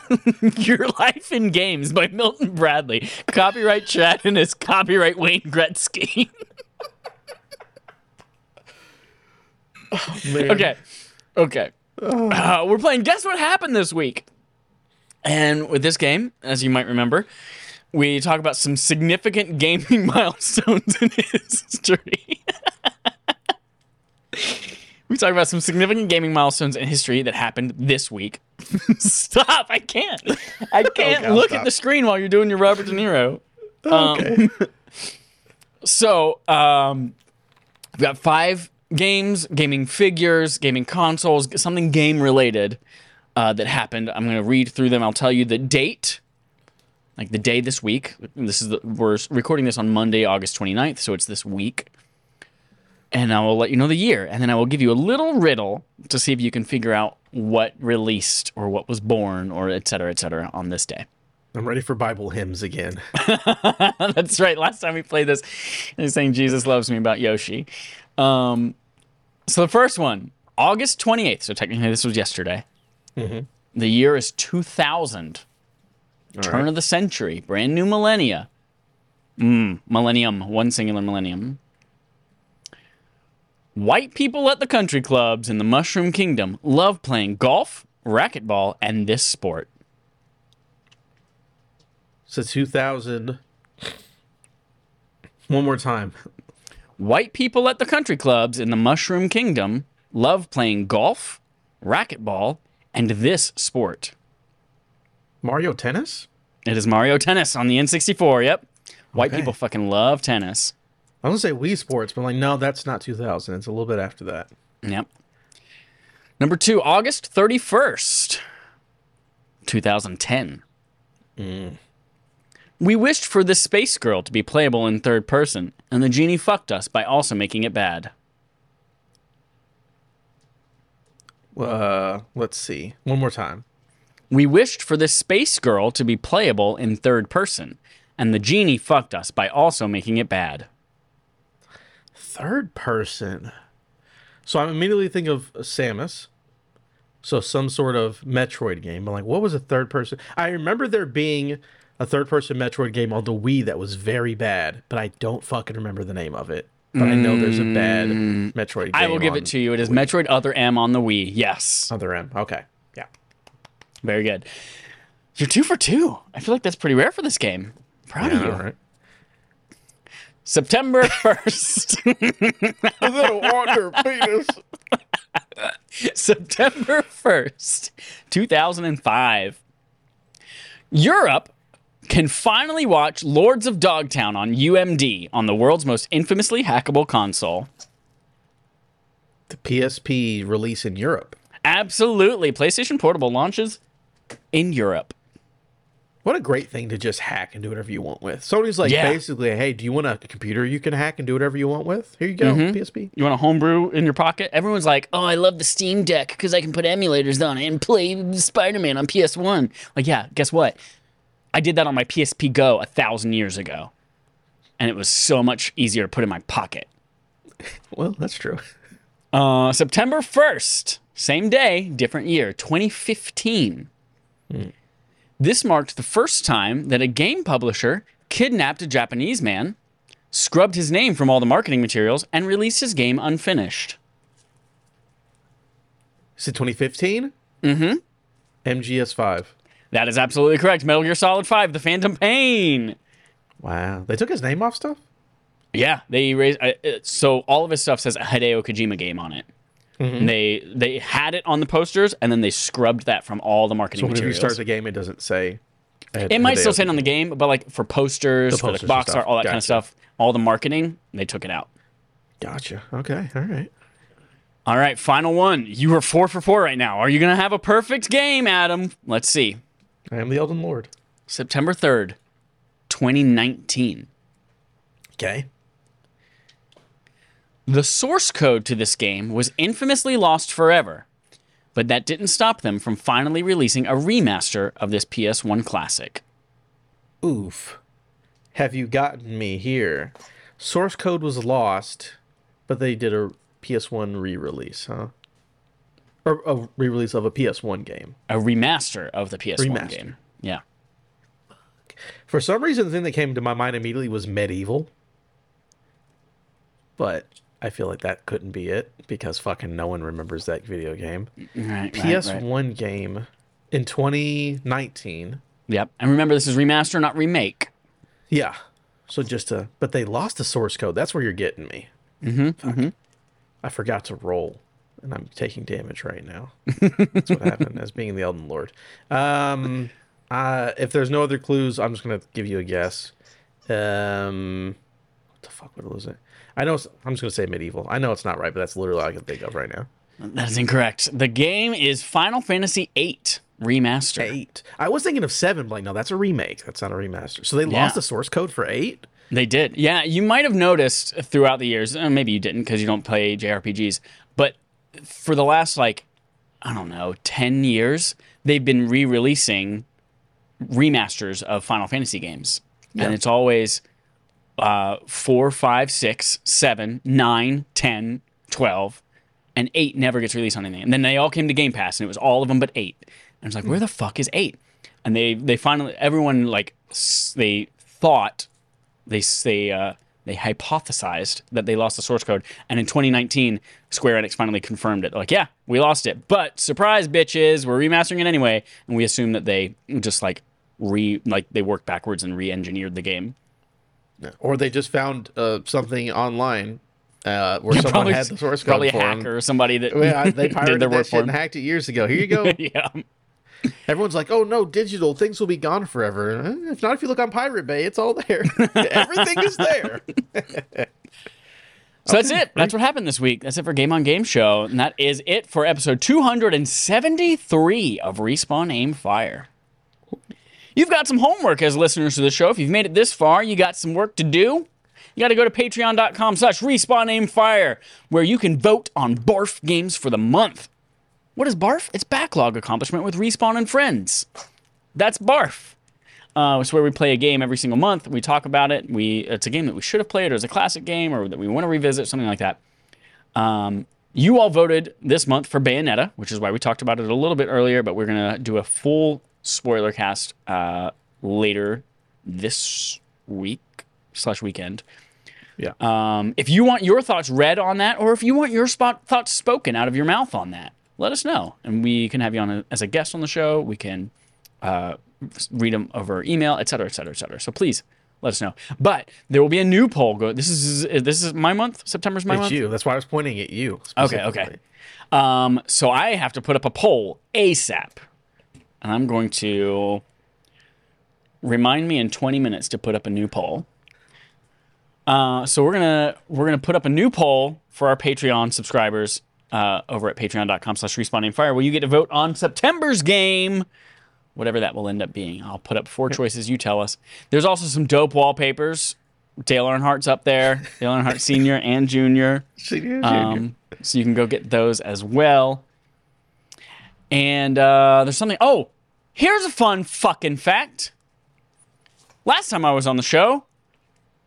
S3: Your Life in Games by Milton Bradley. Copyright Chad and his copyright Wayne Gretzky.
S2: Man.
S3: okay. Okay. Uh, we're playing Guess What Happened This Week? And with this game, as you might remember, we talk about some significant gaming milestones in history. we talk about some significant gaming milestones in history that happened this week. Stop! I can't. I can't look
S2: stop.
S3: at the screen while you're doing your Robert De Niro.
S2: Okay.
S3: So, um, we've got five games, gaming figures, gaming consoles, something game related uh, that happened. I'm going to read through them. I'll tell you the date, like the day this week. This is the, we're recording this on Monday, August 29th, so it's this week. And I will let you know the year, and then I will give you a little riddle to see if you can figure out what released or what was born or et cetera, et cetera on this day.
S2: I'm ready for Bible hymns again.
S3: That's right. Last time we played this, he's saying Jesus Loves Me about Yoshi. Um, so the first one, August 28th. So technically, this was yesterday. Mm-hmm. The year is 2000. All turn
S2: right.
S3: of the century, brand new millennia. Mm, millennium, one singular millennium. White people at the country clubs in the Mushroom Kingdom love playing golf, racquetball, and this sport.
S2: So 2000. One more time.
S3: White people at the country clubs in the Mushroom Kingdom love playing golf, racquetball, and this sport.
S2: Mario Tennis?
S3: It is Mario Tennis on the N64. Yep. White
S2: Okay.
S3: people fucking love tennis.
S2: I was gonna say Wii Sports, but like, no, that's not 2000. It's a little bit after that.
S3: Yep. Number two, August 31st, 2010. We wished for the Space Girl to be playable in third person, and the genie fucked us by also making it bad.
S2: Uh, let's see. One more time.
S3: We wished for this Space Girl to be playable in third person, and the genie fucked us by also making it bad.
S2: Third person. So I'm immediately thinking of Samus. So some sort of Metroid game. But like, what was a third person? I remember there being a third person Metroid game on the Wii that was very bad, but I don't fucking remember the name of it. But I know there's a bad mm. Metroid game.
S3: I will give it to you. It is Metroid Other M on the Wii. Yes.
S2: Other M. Okay. Yeah.
S3: Very good. You're two for two. I feel like that's pretty rare for this game. Proud of you.
S2: all right.
S3: September 1st.
S2: A little wonder penis.
S3: September 1st, 2005. Europe can finally watch Lords of Dogtown on UMD on the world's most infamously hackable console.
S2: The PSP release in Europe.
S3: Absolutely. PlayStation Portable launches in Europe.
S2: What a great thing to just hack and do whatever you want with. Sony's like
S3: Yeah.
S2: basically, hey, do you want a computer you can hack and do whatever you want with? Here you go,
S3: Mm-hmm.
S2: PSP.
S3: You want a homebrew in your pocket? Everyone's like, oh, I love the Steam Deck because I can put emulators on it and play Spider Man on PS1. Like, yeah, guess what? I did that on my PSP Go a thousand years ago. And it was so much easier to put in my pocket.
S2: Well, that's true.
S3: Uh, September 1st, same day, different year, 2015. This marked the first time that a game publisher kidnapped a Japanese man, scrubbed his name from all the marketing materials, and released his game unfinished.
S2: Is it 2015? Mm-hmm. MGS5.
S3: That is absolutely correct. Metal Gear Solid 5, The Phantom Pain.
S2: Wow. They took his name off stuff?
S3: Yeah, they raised uh, uh, so all of his stuff says a Hideo Kojima game on it. And They they had it on the posters and then they scrubbed that from all the marketing
S2: So when you start the game, it doesn't say.
S3: It might still say it on the game, but like for posters,
S2: The
S3: for the box art, all that kind of stuff, all the marketing, they took it out.
S2: Gotcha. Okay. All right.
S3: All right, final one. You are four for four right now. Are you gonna have a perfect game, Adam? Let's see.
S2: I am the Elden Lord.
S3: September third, twenty nineteen.
S2: Okay.
S3: The source code to this game was infamously lost forever, but that didn't stop them from finally releasing a remaster of this PS1 classic.
S2: Oof. Have you gotten me here? Source code was lost, but they did a PS1 re release, huh? Or a re release of a PS1 game.
S3: A remaster of the PS1
S2: Remaster.
S3: game. Yeah.
S2: For some reason, the thing that came to my mind immediately was MediEvil. But I feel like that couldn't be it because fucking no one remembers that video game.
S3: Right, right,
S2: PS1
S3: right.
S2: game in 2019.
S3: Yep. And remember, this is remaster, not remake.
S2: Yeah. So just to, but they lost the source code. That's where you're getting me. Mm-hmm. I forgot to roll, and I'm taking damage right now. That's what happened as being the Elden Lord. Um, uh, if there's no other clues, I'm just gonna give you a guess. Um, what the fuck would was it? I know. I'm just gonna say MediEvil. I know it's not right, but that's literally all I can think of right now.
S3: That is incorrect. The game is Final Fantasy VIII Remaster.
S2: Eight. I was thinking of seven, but like, no, that's a remake. That's not a remaster. So they
S3: Yeah.
S2: lost the source code for eight.
S3: They did. Yeah, you might have noticed throughout the years, uh, maybe you didn't because you don't play JRPGs, but for the last, like, I don't know, 10 years, they've been re releasing remasters of Final Fantasy games. And it's always uh, 4, 5, 6, 7, 9, 10, 12, and 8 never gets released on anything. And then they all came to Game Pass, and it was all of them but 8. And it's like, where the fuck is 8? And they, they finally, everyone, like, they thought they they uh, they hypothesized that they lost the source code, and in 2019, Square Enix finally confirmed it. Like, yeah, we lost it, but surprise, bitches, we're remastering it anyway, and we assume that they just like re like they worked backwards and re-engineered the game.
S2: Or they just found uh, something online uh, where someone
S3: probably,
S2: had the source code
S3: probably a
S2: for 'em.
S3: hacker or somebody that
S2: Yeah, they
S3: did
S2: pirated
S3: their
S2: that
S3: work
S2: shit
S3: for
S2: and hacked it years ago. Here you go.
S3: yeah,
S2: Everyone's like, "Oh no, digital things will be gone forever." Eh, If not, if you look on Pirate Bay, it's all there. Everything is there.
S3: So that's it. That's what happened this week. That's it for Game on Game Show. And that is it for episode 273 of Respawn Aim Fire. You've got some homework as listeners to the show. If you've made it this far, you got some work to do. You got to go to patreon.com slash respawn fire, where you can vote on BARF games for the month. What is BARF? It's backlog accomplishment with Respawn and friends. That's BARF. Uh, it's where we play a game every single month. We talk about it. We it's a game that we should have played, or it's a classic game, or that we want to revisit, something like that. Um, you all voted this month for Bayonetta, which is why we talked about it a little bit earlier, but we're gonna do a full spoiler cast uh, later this week slash weekend.
S2: Yeah.
S3: Um, if you want your thoughts read on that, or if you want your spot thoughts spoken out of your mouth on that, let us know, and we can have you on a, as a guest on the show. We can uh, read them over email, et cetera, et cetera, et cetera. So please let us know. But there will be a new poll. Go. This is this is my month. September's my
S2: It's
S3: month.
S2: you. That's why I was pointing at you.
S3: Okay, okay. Um, so I have to put up a poll ASAP, and I'm going to remind me in 20 minutes to put up a new poll. Uh, so we're gonna we're gonna put up a new poll for our Patreon subscribers uh, over at patreon.com/slash respawning fire, where you get to vote on September's game, whatever that will end up being. I'll put up four choices. You tell us. There's also some dope wallpapers. Dale Earnhardt's up there. Dale Earnhardt Senior and Junior.
S2: Senior, junior.
S3: Um, so you can go get those as well. And uh, there's something. Oh, here's a fun fucking fact. Last time I was on the show,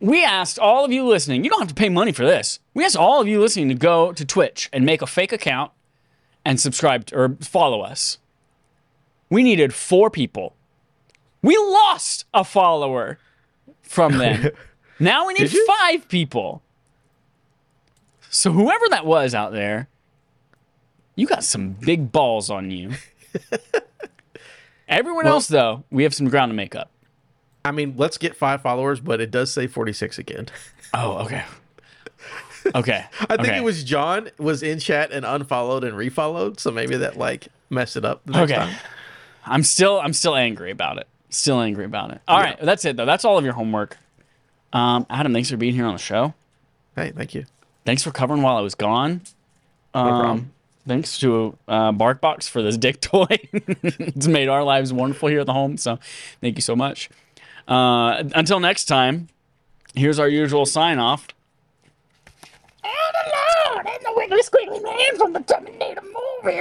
S3: we asked all of you listening. You don't have to pay money for this. We asked all of you listening to go to Twitch and make a fake account and subscribe to- or follow us. We needed four people. We lost a follower from them. now we need five people. So whoever that was out there, you got some big balls on you. Everyone
S2: Well-
S3: else, though, we have some ground to make up.
S2: I mean, let's get five followers, but it does say 46 again.
S3: Oh, okay. Okay.
S2: I think
S3: okay.
S2: it was John was in chat and unfollowed and refollowed, so maybe that like messed it up. The next
S3: Okay.
S2: time.
S3: I'm still I'm still angry about it. Still angry about it. All right, that's it though. That's all of your homework. Um, Adam, thanks for being here on the show.
S2: Hey, thank you.
S3: Thanks for covering while I was gone. Um,
S2: problem.
S3: Thanks to uh, BarkBox for this dick toy. it's made our lives wonderful here at the home. So thank you so much. Uh, until next time, here's our usual sign off.
S1: Oh, the Lord, and the wiggly squiggly man from the Terminator movie.